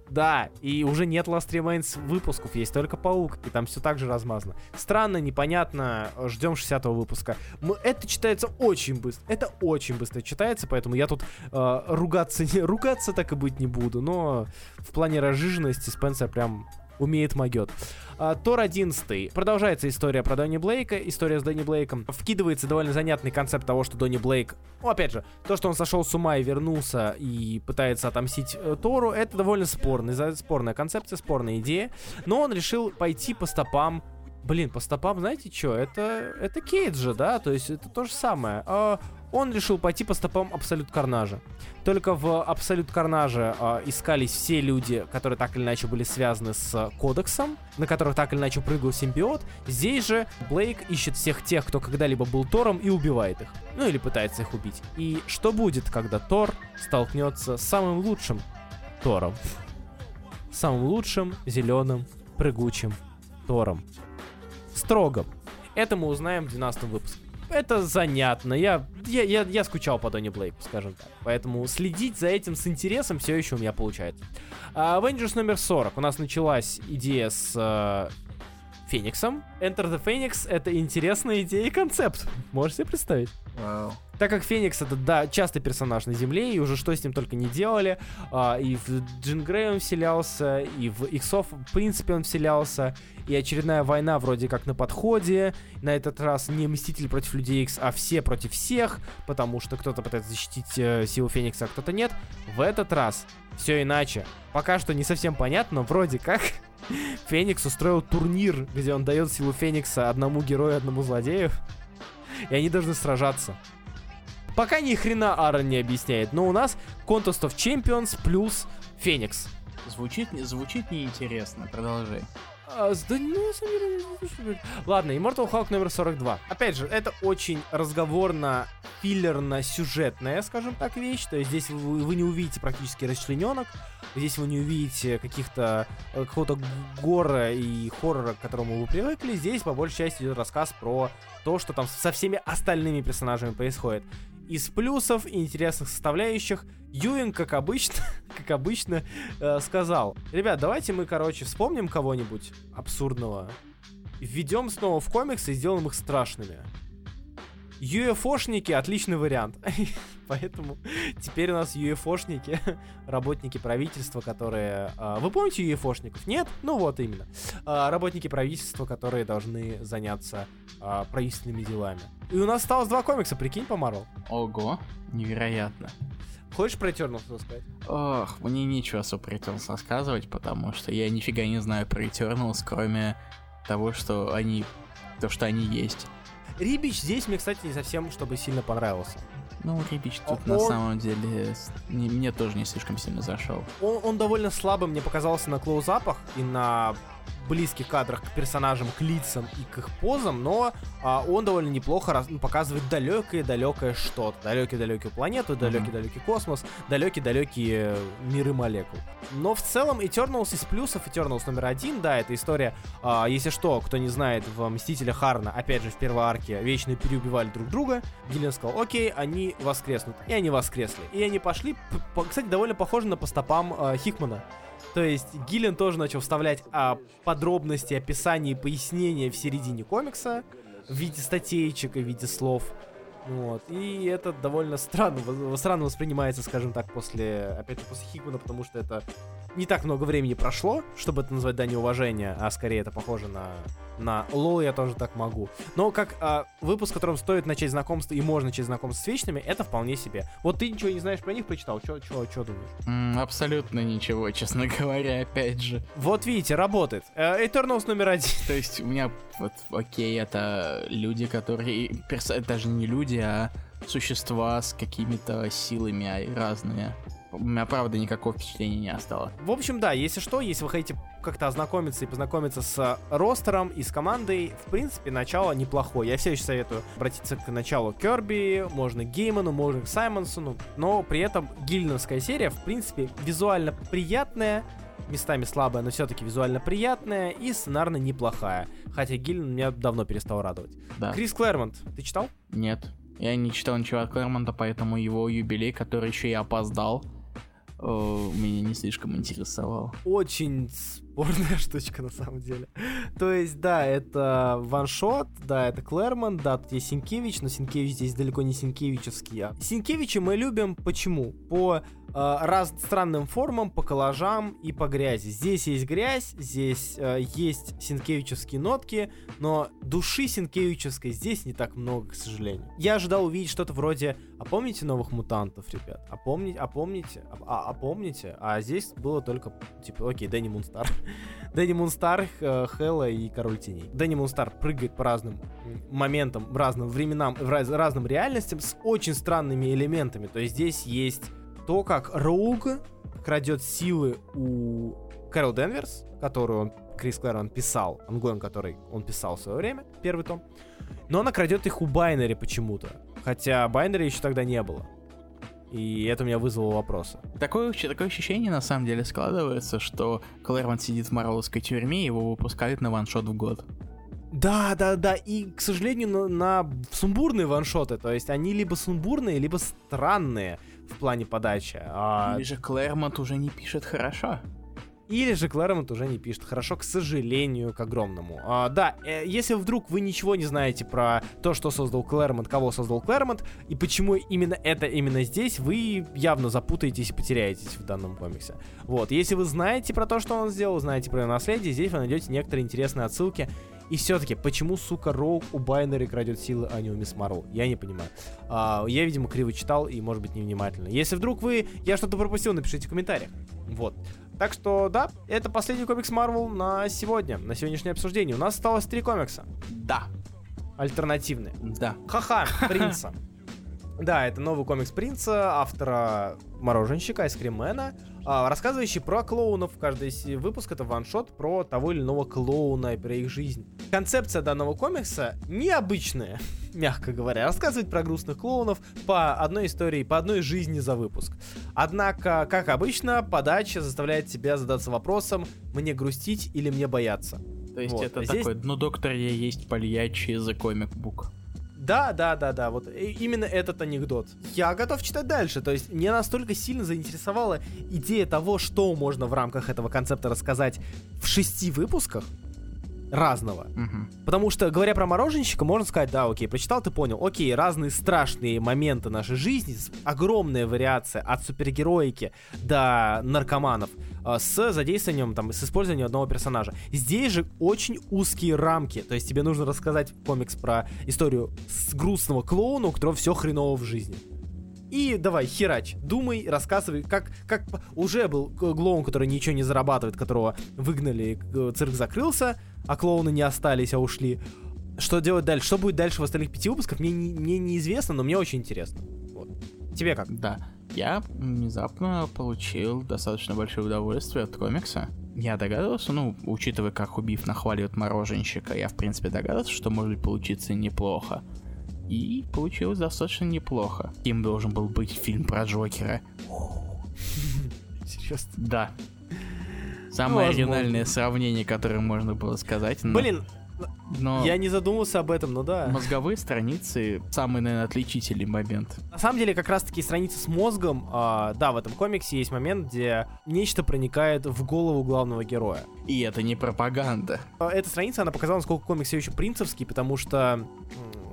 Да, и уже нет Last Remains выпусков, есть только Паук, и там все так же размазано. Странно, непонятно, ждем 60 выпуска. Мы, это читается очень быстро, это очень быстро читается, поэтому я тут э, ругаться, не, ругаться так и быть не буду, но в плане разжиженности Спенсер прям умеет могет. А, Тор 11. Продолжается история про Донни Блейка, история с Донни Блейком. Вкидывается довольно занятный концепт того, что Донни Блейк, ну, опять же, то, что он сошел с ума и вернулся и пытается отомстить э, Тору, это довольно спорный, спорная концепция, спорная идея. Но он решил пойти по стопам Блин, по стопам, знаете что? Это, это Кейджа, да? То есть это то же самое. А, он решил пойти по стопам Абсолют Карнажа. Только в Абсолют Карнаже а, искались все люди, которые так или иначе были связаны с Кодексом, на которых так или иначе прыгал симбиот. Здесь же Блейк ищет всех тех, кто когда-либо был Тором, и убивает их. Ну или пытается их убить. И что будет, когда Тор столкнется с самым лучшим Тором? Самым лучшим, зеленым, прыгучим Тором. Строгом. Это мы узнаем в 12 выпуске. Это занятно. Я, я, я, я скучал по Донни Блейку, скажем так. Поэтому следить за этим с интересом все еще у меня получается. А, Avengers номер 40. У нас началась идея с э, Фениксом. Enter the Phoenix — это интересная идея и концепт. Можете себе представить? Вау. Так как Феникс это, да, частый персонаж на Земле, и уже что с ним только не делали, а, и в Джин Грей он вселялся, и в Иксов, в принципе, он вселялся, и очередная война вроде как на подходе, на этот раз не Мстители против Людей Икс, а все против всех, потому что кто-то пытается защитить э, силу Феникса, а кто-то нет. В этот раз все иначе. Пока что не совсем понятно, но вроде как [LAUGHS] Феникс устроил турнир, где он дает силу Феникса одному герою, одному злодею, и они должны сражаться. Пока ни хрена Аарон не объясняет, но у нас Contest of Champions плюс Феникс. Звучит, звучит неинтересно, продолжай. А, да, ну, на самом деле, Ладно, Immortal Hulk номер 42. Опять же, это очень разговорно, филлерно, сюжетная, скажем так, вещь. То есть здесь вы, вы не увидите практически расчлененок, здесь вы не увидите каких-то э, какого-то гора и хоррора, к которому вы привыкли. Здесь, по большей части, идет рассказ про то, что там со всеми остальными персонажами происходит. Из плюсов и интересных составляющих Юинг, как обычно, [LAUGHS] как обычно, э, сказал, ребят, давайте мы, короче, вспомним кого-нибудь абсурдного, введем снова в комиксы и сделаем их страшными. UFOшники отличный вариант. [LAUGHS] Поэтому теперь у нас UFOшники, работники правительства, которые... а, Вы помните UFOшников? Нет? Ну вот именно. А, Работники правительства, которые должны заняться а, правительственными делами. И у нас осталось два комикса, прикинь, по Марвел. Ого, невероятно. Хочешь про Eternals рассказать? Ох, мне нечего особо про Eternals рассказывать, потому что я нифига не знаю про Eternals, кроме того, что они... То, что они есть. Рибич здесь мне, кстати, не совсем, чтобы сильно понравился. Ну, Рибич тут А на он- самом деле не- мне тоже не слишком сильно зашел. Он, он довольно слабо мне показался на клоузапах и на близких кадрах к персонажам, к лицам и к их позам, но а, он довольно неплохо раз- ну, показывает далекое-далекое что-то. Далекие-далекие планеты, далекий-далекий космос, далекие-далекие миры молекул. Но в целом Eternals из плюсов, Eternals номер один, да, это история, а, если что, кто не знает, в Мстителях Харна, опять же, в первой арке, вечно переубивали друг друга. Гиллен сказал, окей, они воскреснут. И они воскресли. И они пошли, кстати, довольно похоже на по стопам а, Хикмана. То есть Гиллен тоже начал вставлять а, подробности, описания и пояснения в середине комикса в виде статейчек и в виде слов. Вот. И это довольно странно, [LAUGHS] странно воспринимается, скажем так, после, опять же, после Хикмана, потому что это не так много времени прошло, чтобы это назвать дань уважения, а скорее это похоже на, на лол, я тоже так могу. Но как а, выпуск, в котором стоит начать знакомство и можно начать знакомство с Вечными, это вполне себе. Вот ты ничего не знаешь про них, прочитал, чё думаешь? М, абсолютно ничего, честно [LAUGHS] говоря, опять же. Вот видите, работает. Э, Eternals номер один. То есть у меня вот, окей, это люди, которые... перс- Даже не люди, а существа с какими-то силами разными. У меня, правда, никакого впечатления не осталось. В общем, да, если что, если вы хотите как-то ознакомиться и познакомиться с ростером и с командой, в принципе, начало неплохое. Я все еще советую обратиться к началу Керби, можно к Гейману, можно к Саймонсону, но при этом гильновская серия, в принципе, визуально приятная, местами слабая, но все-таки визуально приятная и сценарно неплохая. Хотя Гиллин меня давно перестал радовать. Да. Крис Клэрмонт, ты читал? Нет. Я не читал ничего от Клэрмонта, поэтому его юбилей, который еще и опоздал, меня не слишком интересовал. Очень спорная [LAUGHS] штучка на самом деле. То есть, да, это ваншот, да, это Клэрмон, да, тут есть Синкевич, но Синкевич здесь далеко не Синкевичевский. А Синкевича мы любим почему? По раз странным формам, по коллажам и по грязи. Здесь есть грязь, здесь э, есть синкевичевские нотки, но души синкевичевской здесь не так много, к сожалению. Я ожидал увидеть что-то вроде «А помните новых мутантов, ребят? А помните? А помните? А, а помните?» А здесь было только, типа, окей, Дэнни Мунстар. [LAUGHS] Дэнни Мунстар, э, Хэлла и Король Теней. Дэнни Мунстар прыгает по разным моментам, разным временам, раз, разным реальностям с очень странными элементами. То есть здесь есть то, как Роуг крадет силы у Кэрол Денверс, которую он, Крис Клэрон писал, ангоин, который он писал в свое время, первый том. Но она крадет их у Байнери почему-то. Хотя Байнери еще тогда не было. И это меня вызвало вопросы. Такое, такое ощущение на самом деле складывается, что Клэрмонт сидит в Марвеловской тюрьме, его выпускают на ваншот в год. Да, да, да, и, к сожалению, на, на сумбурные ваншоты, то есть они либо сумбурные, либо странные в плане подачи. А... Или же Клэрмонт уже не пишет хорошо. Или же Клэрмонт уже не пишет хорошо, к сожалению, к огромному. А, да, э, если вдруг вы ничего не знаете про то, что создал Клэрмонт, кого создал Клэрмонт, и почему именно это именно здесь, вы явно запутаетесь и потеряетесь в данном комиксе. Вот, если вы знаете про то, что он сделал, знаете про его наследие, здесь вы найдете некоторые интересные отсылки и все-таки, почему, сука, Роук у Байнери крадет силы, а не у Мисс Марвел? Я не понимаю. А, я, видимо, криво читал и, может быть, невнимательно. Если вдруг вы... Я что-то пропустил, напишите в комментариях. Вот. Так что, да, это последний комикс Марвел на сегодня, на сегодняшнее обсуждение. У нас осталось три комикса. Да. Альтернативные. Да. Ха-ха, принца. [LAUGHS] Да, это новый комикс принца, автора мороженщика, айскримена, а, рассказывающий про клоунов. Каждый выпуск это ваншот про того или иного клоуна и про их жизнь. Концепция данного комикса необычная, [LAUGHS] мягко говоря. Рассказывает про грустных клоунов по одной истории, по одной жизни за выпуск. Однако, как обычно, подача заставляет тебя задаться вопросом, мне грустить или мне бояться. То есть вот. это Здесь... такой, ну доктор, я есть пальячий за комик-бук. Да, да, да, да, вот именно этот анекдот. Я готов читать дальше, то есть мне настолько сильно заинтересовала идея того, что можно в рамках этого концепта рассказать в шести выпусках, разного. Угу. Потому что, говоря про мороженщика, можно сказать, да, окей, прочитал, ты понял, окей, разные страшные моменты нашей жизни, огромная вариация от супергероики до наркоманов. А, с задействованием, там, с использованием одного персонажа. Здесь же очень узкие рамки, то есть тебе нужно рассказать комикс про историю с грустного клоуна, у которого все хреново в жизни. И давай, херач, думай, рассказывай, как, как уже был клоун, который ничего не зарабатывает, которого выгнали, цирк закрылся, а клоуны не остались, а ушли. Что делать дальше? Что будет дальше в остальных пяти выпусках, мне, не, мне неизвестно, но мне очень интересно. Вот. Тебе как? Да я внезапно получил достаточно большое удовольствие от комикса. Я догадывался, ну, учитывая, как убив нахваливает мороженщика, я, в принципе, догадывался, что может получиться неплохо. И получилось достаточно неплохо. Им должен был быть фильм про Джокера. [LAUGHS] Серьезно? Да. Самое ну, оригинальное сравнение, которое можно было сказать. Блин, но я не задумывался об этом, но да. Мозговые страницы самый, наверное, отличительный момент. На самом деле, как раз-таки страницы с мозгом, э, да, в этом комиксе есть момент, где нечто проникает в голову главного героя. И это не пропаганда. А, эта страница, она показала, насколько комикс все еще принцевский, потому что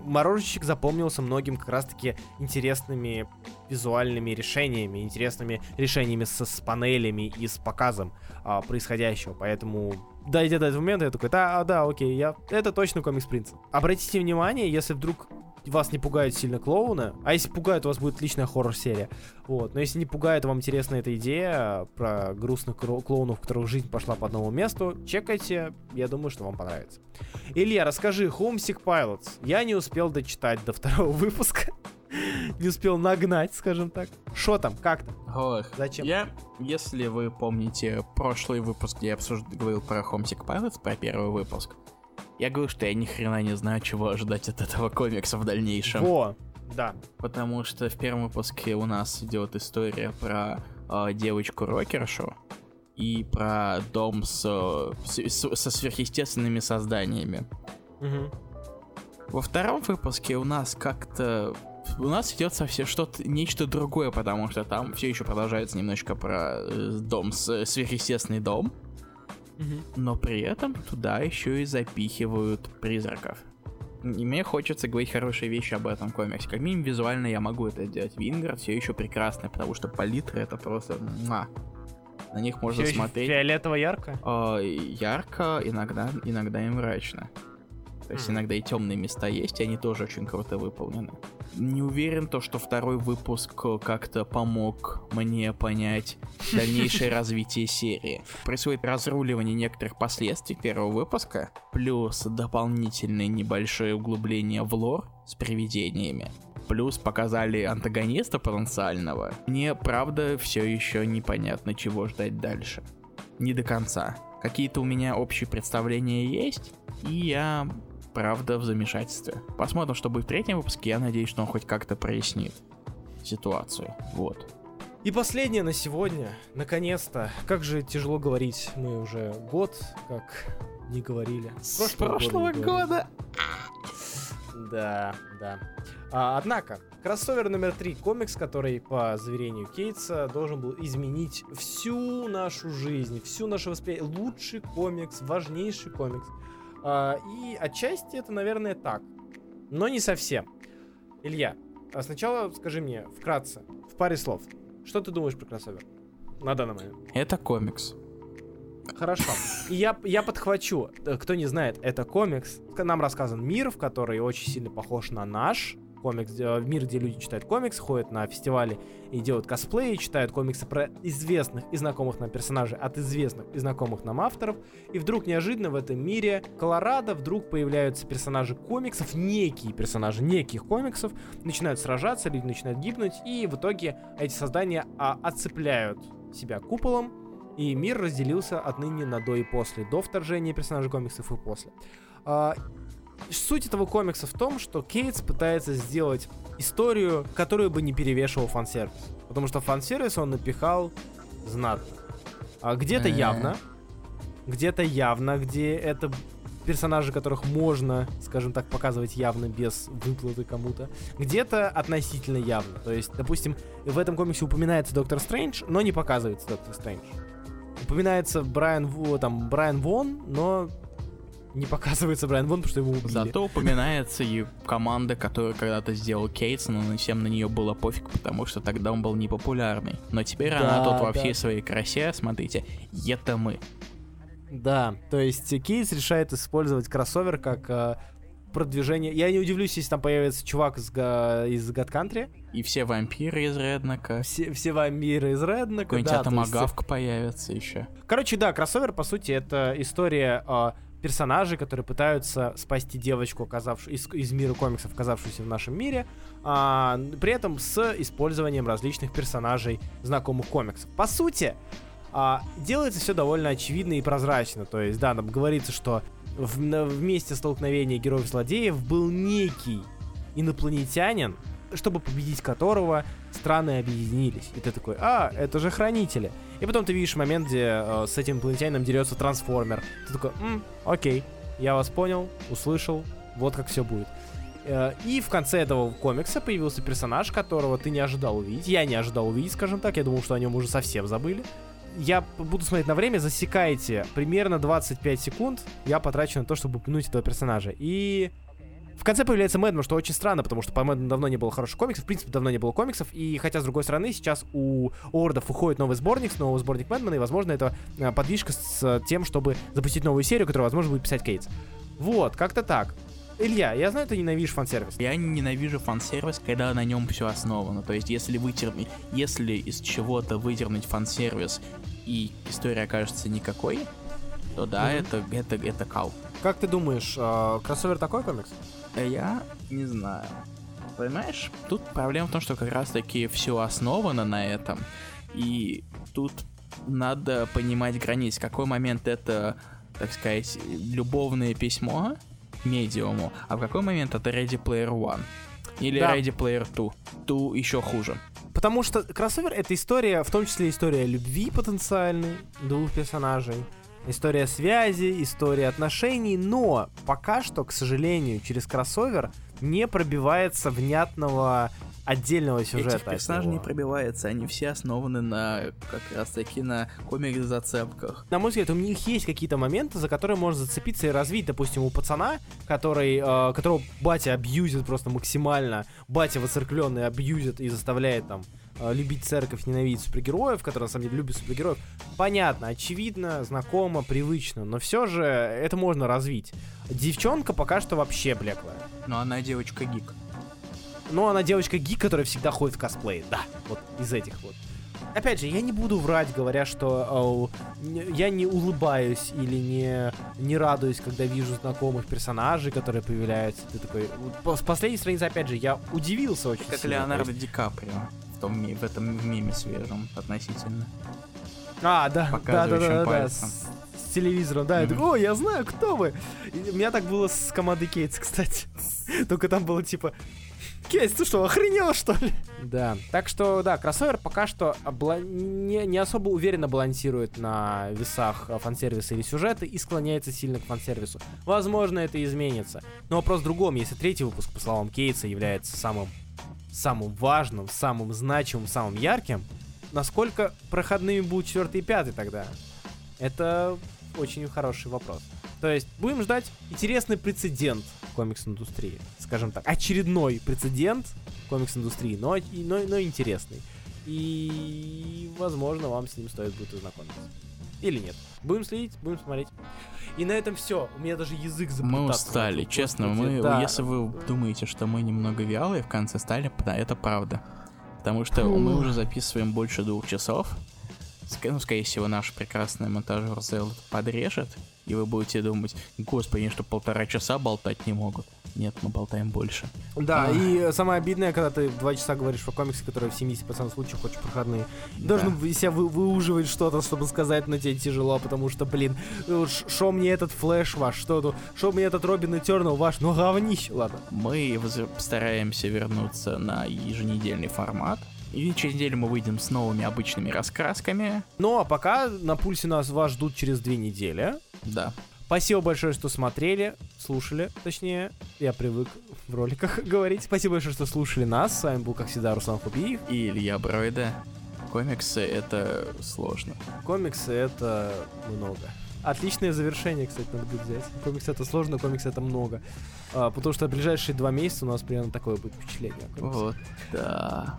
мороженщик запомнился многим как раз-таки интересными визуальными решениями, интересными решениями с, с панелями и с показом а, происходящего. Поэтому дойдя до этого момента, я такой, да, да, окей, я, это точно комикс принца. Обратите внимание, если вдруг вас не пугают сильно клоуны, а если пугают, у вас будет отличная хоррор-серия. Вот. Но если не пугает, вам интересна эта идея про грустных клоунов, у которых жизнь пошла по одному месту, чекайте, я думаю, что вам понравится. Илья, расскажи, Homesick Pilots. Я не успел дочитать до второго [LAUGHS] выпуска. Не успел нагнать, скажем так. Что там, как там? Ох, Зачем? Я, если вы помните прошлый выпуск, где я обсуж... говорил про Homesick Pilots, про первый выпуск, я говорил, что я ни хрена не знаю, чего ожидать от этого комикса в дальнейшем. Во, да. Потому что в первом выпуске у нас идет история про э, девочку-рокершу и про дом с, э, с- с- со сверхъестественными созданиями. Мгм. Во втором выпуске у нас как-то у нас идет совсем что-то нечто другое, потому что там все еще продолжается немножко про э, дом с сверхъестественный дом, Но при этом туда еще и запихивают призраков. И мне хочется говорить хорошие вещи об этом комиксе. Как минимум визуально я могу это делать. Вингард все еще прекрасный, потому что палитра это просто муа. На них можно Всё ещё смотреть Фиолетово-ярко? а, ярко, иногда, иногда и мрачно. То есть иногда и темные места есть, и они тоже очень круто выполнены. Не уверен то, что второй выпуск как-то помог мне понять дальнейшее [LAUGHS] развитие серии. Происходит разруливание некоторых последствий первого выпуска, плюс дополнительное небольшое углубление в лор с привидениями. Плюс показали антагониста потенциального. Мне, правда, все еще непонятно, чего ждать дальше не до конца. Какие-то у меня общие представления есть, и я, правда, в замешательстве. Посмотрим, что будет в третьем выпуске, я надеюсь, что он хоть как-то прояснит ситуацию. Вот. И последнее на сегодня. Наконец-то. Как же тяжело говорить. Мы уже год как не говорили. С прошлого не говорили. года. Да, да. А, однако, кроссовер номер три, комикс, который, по заверению Кейтса, должен был изменить всю нашу жизнь, всю наше восприятие. Лучший комикс, важнейший комикс. А, и отчасти это, наверное, так. Но не совсем. Илья, а сначала скажи мне вкратце, в паре слов, что ты думаешь про кроссовер? На данный момент. Это комикс. Хорошо. И я, я подхвачу. Э, Кто не знает, это комикс. Нам рассказан мир, в который очень сильно похож на наш. Комикс, э, мир, где люди читают комикс, ходят на фестивали и делают косплеи, читают комиксы про известных и знакомых нам персонажей от известных и знакомых нам авторов. И вдруг неожиданно в этом мире Колорадо вдруг появляются персонажи комиксов, некие персонажи неких комиксов, начинают сражаться, люди начинают гибнуть, и в итоге эти создания а, отцепляют себя куполом, и мир разделился отныне на до и после. До вторжения персонажей комиксов и после. Суть этого комикса в том, что Кейтс пытается сделать историю, которую бы не перевешивал фан-сервис. Потому что фан-сервис он напихал знатно. А где-то Э. явно, где-то явно, где это персонажи, которых можно, скажем так, показывать явно без выплаты кому-то. Где-то относительно явно. То есть, допустим, в этом комиксе упоминается Доктор Стрэндж, но не показывается Доктор Стрэндж. Упоминается Брайан, там, Брайан Вон, но не показывается Брайан Вон, потому что его убили. Зато упоминается и команда, которую когда-то сделал Кейтс, но всем на нее было пофиг, потому что тогда он был непопулярный. Но теперь она Да, тут во всей своей красе, смотрите, это мы. Да, то есть Кейс решает использовать кроссовер как э, продвижение. Я не удивлюсь, если там появится чувак из, Га- из God Country. И все вампиры из Реднака. Все, все вампиры из Реднака. Какой-нибудь да, то есть, атомагавка появится еще. Короче, да, кроссовер, по сути, это история э, персонажей, которые пытаются спасти девочку, оказавшую из, из мира комиксов, оказавшуюся в нашем мире, а, при этом с использованием различных персонажей знакомых комиксов. По сути, а, делается все довольно очевидно и прозрачно. То есть, да, нам говорится, что в, в месте столкновения героев-злодеев был некий инопланетянин, чтобы победить которого страны объединились. И ты такой, а, это же хранители. И потом ты видишь момент, где э, с этим инопланетянином дерется трансформер. Ты такой, «М, окей, я вас понял, услышал, вот как все будет. Э, И в конце этого комикса появился персонаж, которого ты не ожидал увидеть. Я не ожидал увидеть, скажем так. Я думал, что о нем уже совсем забыли. Я буду смотреть на время, засекайте примерно 25 секунд. Я потрачу на то, чтобы упомянуть этого персонажа. И в конце появляется Мэдман, что очень странно, потому что по Мэдману давно не было хороших комиксов, в принципе, давно не было комиксов, и хотя, с другой стороны, сейчас у Ордов уходит новый сборник, новый сборник Мэдмана, и, возможно, это э, подвижка с тем, чтобы запустить новую серию, которую, возможно, будет писать Кейтс. Вот, как-то так. Илья, я знаю, ты ненавидишь фан-сервис. Я ненавижу фан-сервис, когда на нем все основано. То есть, если вытернуть, если из чего-то выдернуть фан-сервис и история окажется никакой, то да, Мгм. это, это, это кал. Как ты думаешь, э, кроссовер такой комикс? А Я не знаю. Понимаешь, тут проблема в том, что как раз-таки все основано на этом. И тут надо понимать границ. В какой момент это, так сказать, любовное письмо медиуму, а в какой момент это Ready Player One. Или Да. Ready Player 2. Ту еще хуже. Потому что кроссовер — это история, в том числе история любви потенциальной двух персонажей, история связи, история отношений, но пока что, к сожалению, через кроссовер не пробивается внятного отдельного сюжета. Этих персонажей него. не пробивается, они все основаны на как раз таки на комикс-зацепках. На мой взгляд, у них есть какие-то моменты, за которые можно зацепиться и развить. Допустим, у пацана, который, э, которого батя абьюзит просто максимально, батя воцеркленный абьюзит и заставляет там любить церковь, ненавидеть супергероев, который на самом деле любит супергероев. Понятно, очевидно, знакомо, привычно, но все же это можно развить. Девчонка пока что вообще блеклая. Но она девочка-гик. Но она девочка-гик, которая всегда ходит в косплее. Да, вот из этих вот. Опять же, я не буду врать, говоря, что э, я не улыбаюсь или не, не радуюсь, когда вижу знакомых персонажей, которые появляются. Ты такой... С последней страницы, опять же, я удивился очень Как сильно. Леонардо Ди Каприо том, в этом меме свежем относительно. А, да, да, да, да, показывающим да, с, с телевизором, да, я Мгм. такой, о, я знаю, кто вы. И у меня так было с командой Кейтс, кстати. [LAUGHS] Только там было типа, Кейтс, ты что, охренел, что ли? Да, так что, да, кроссовер пока что обла- не, не особо уверенно балансирует на весах фан-сервиса или сюжета и склоняется сильно к фан-сервису. Возможно, это изменится. Но вопрос в другом, если третий выпуск, по словам Кейтса, является самым самым важным, самым значимым, самым ярким, насколько проходными будут четвертый и пятый тогда? Это очень хороший вопрос. То есть будем ждать интересный прецедент комикс-индустрии, скажем так. Очередной прецедент комикс-индустрии, но, но, но интересный. И, возможно, вам с ним стоит будет ознакомиться. Или нет. Будем следить, будем смотреть. И на этом все. У меня даже язык Мы заплетаться устали, честно, Господи, мы, да. если вы думаете, что мы немного вялые в конце стали, да, это правда. Потому что мы Фу. уже записываем больше двух часов. Ну, скорее всего, наш прекрасный монтажер Зел подрежет, и вы будете думать, господи, что, полтора часа болтать не могут? Нет, мы болтаем больше. Да, Ах. и самое обидное, когда ты два часа говоришь про комиксы, которые в 70% случаев очень проходные. Должен Да. себя вы- выуживать что-то, чтобы сказать, но тебе тяжело, потому что, блин, что мне этот флэш ваш, что тут, что мне этот Robin Eternal ваш, ну говнище, ладно. Мы стараемся вернуться на еженедельный формат. И через неделю мы выйдем с новыми обычными раскрасками. Ну, а пока на пульсе нас вас ждут через две недели. Да. Спасибо большое, что смотрели, слушали, точнее, я привык в роликах [LAUGHS] говорить. Спасибо большое, что слушали нас. С вами был, как всегда, Руслан Хубиев. И Илья Бройда. Комиксы — это сложно. Комиксы — это много. Отличное завершение, кстати, надо будет взять. Комикс это сложно, комикс это много. А, потому что ближайшие два месяца у нас примерно такое будет впечатление. Вот, да.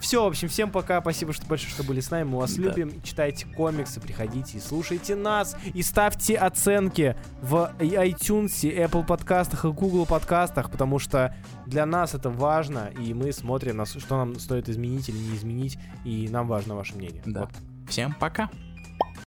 Все, в общем, всем пока. Спасибо что большое, что были с нами. Мы вас Да. любим. Читайте комиксы, приходите и слушайте нас. И ставьте оценки в iTunes, и Apple подкастах и Google подкастах, потому что для нас это важно, и мы смотрим, что нам стоит изменить или не изменить, и нам важно ваше мнение. Да. Вот. Всем пока.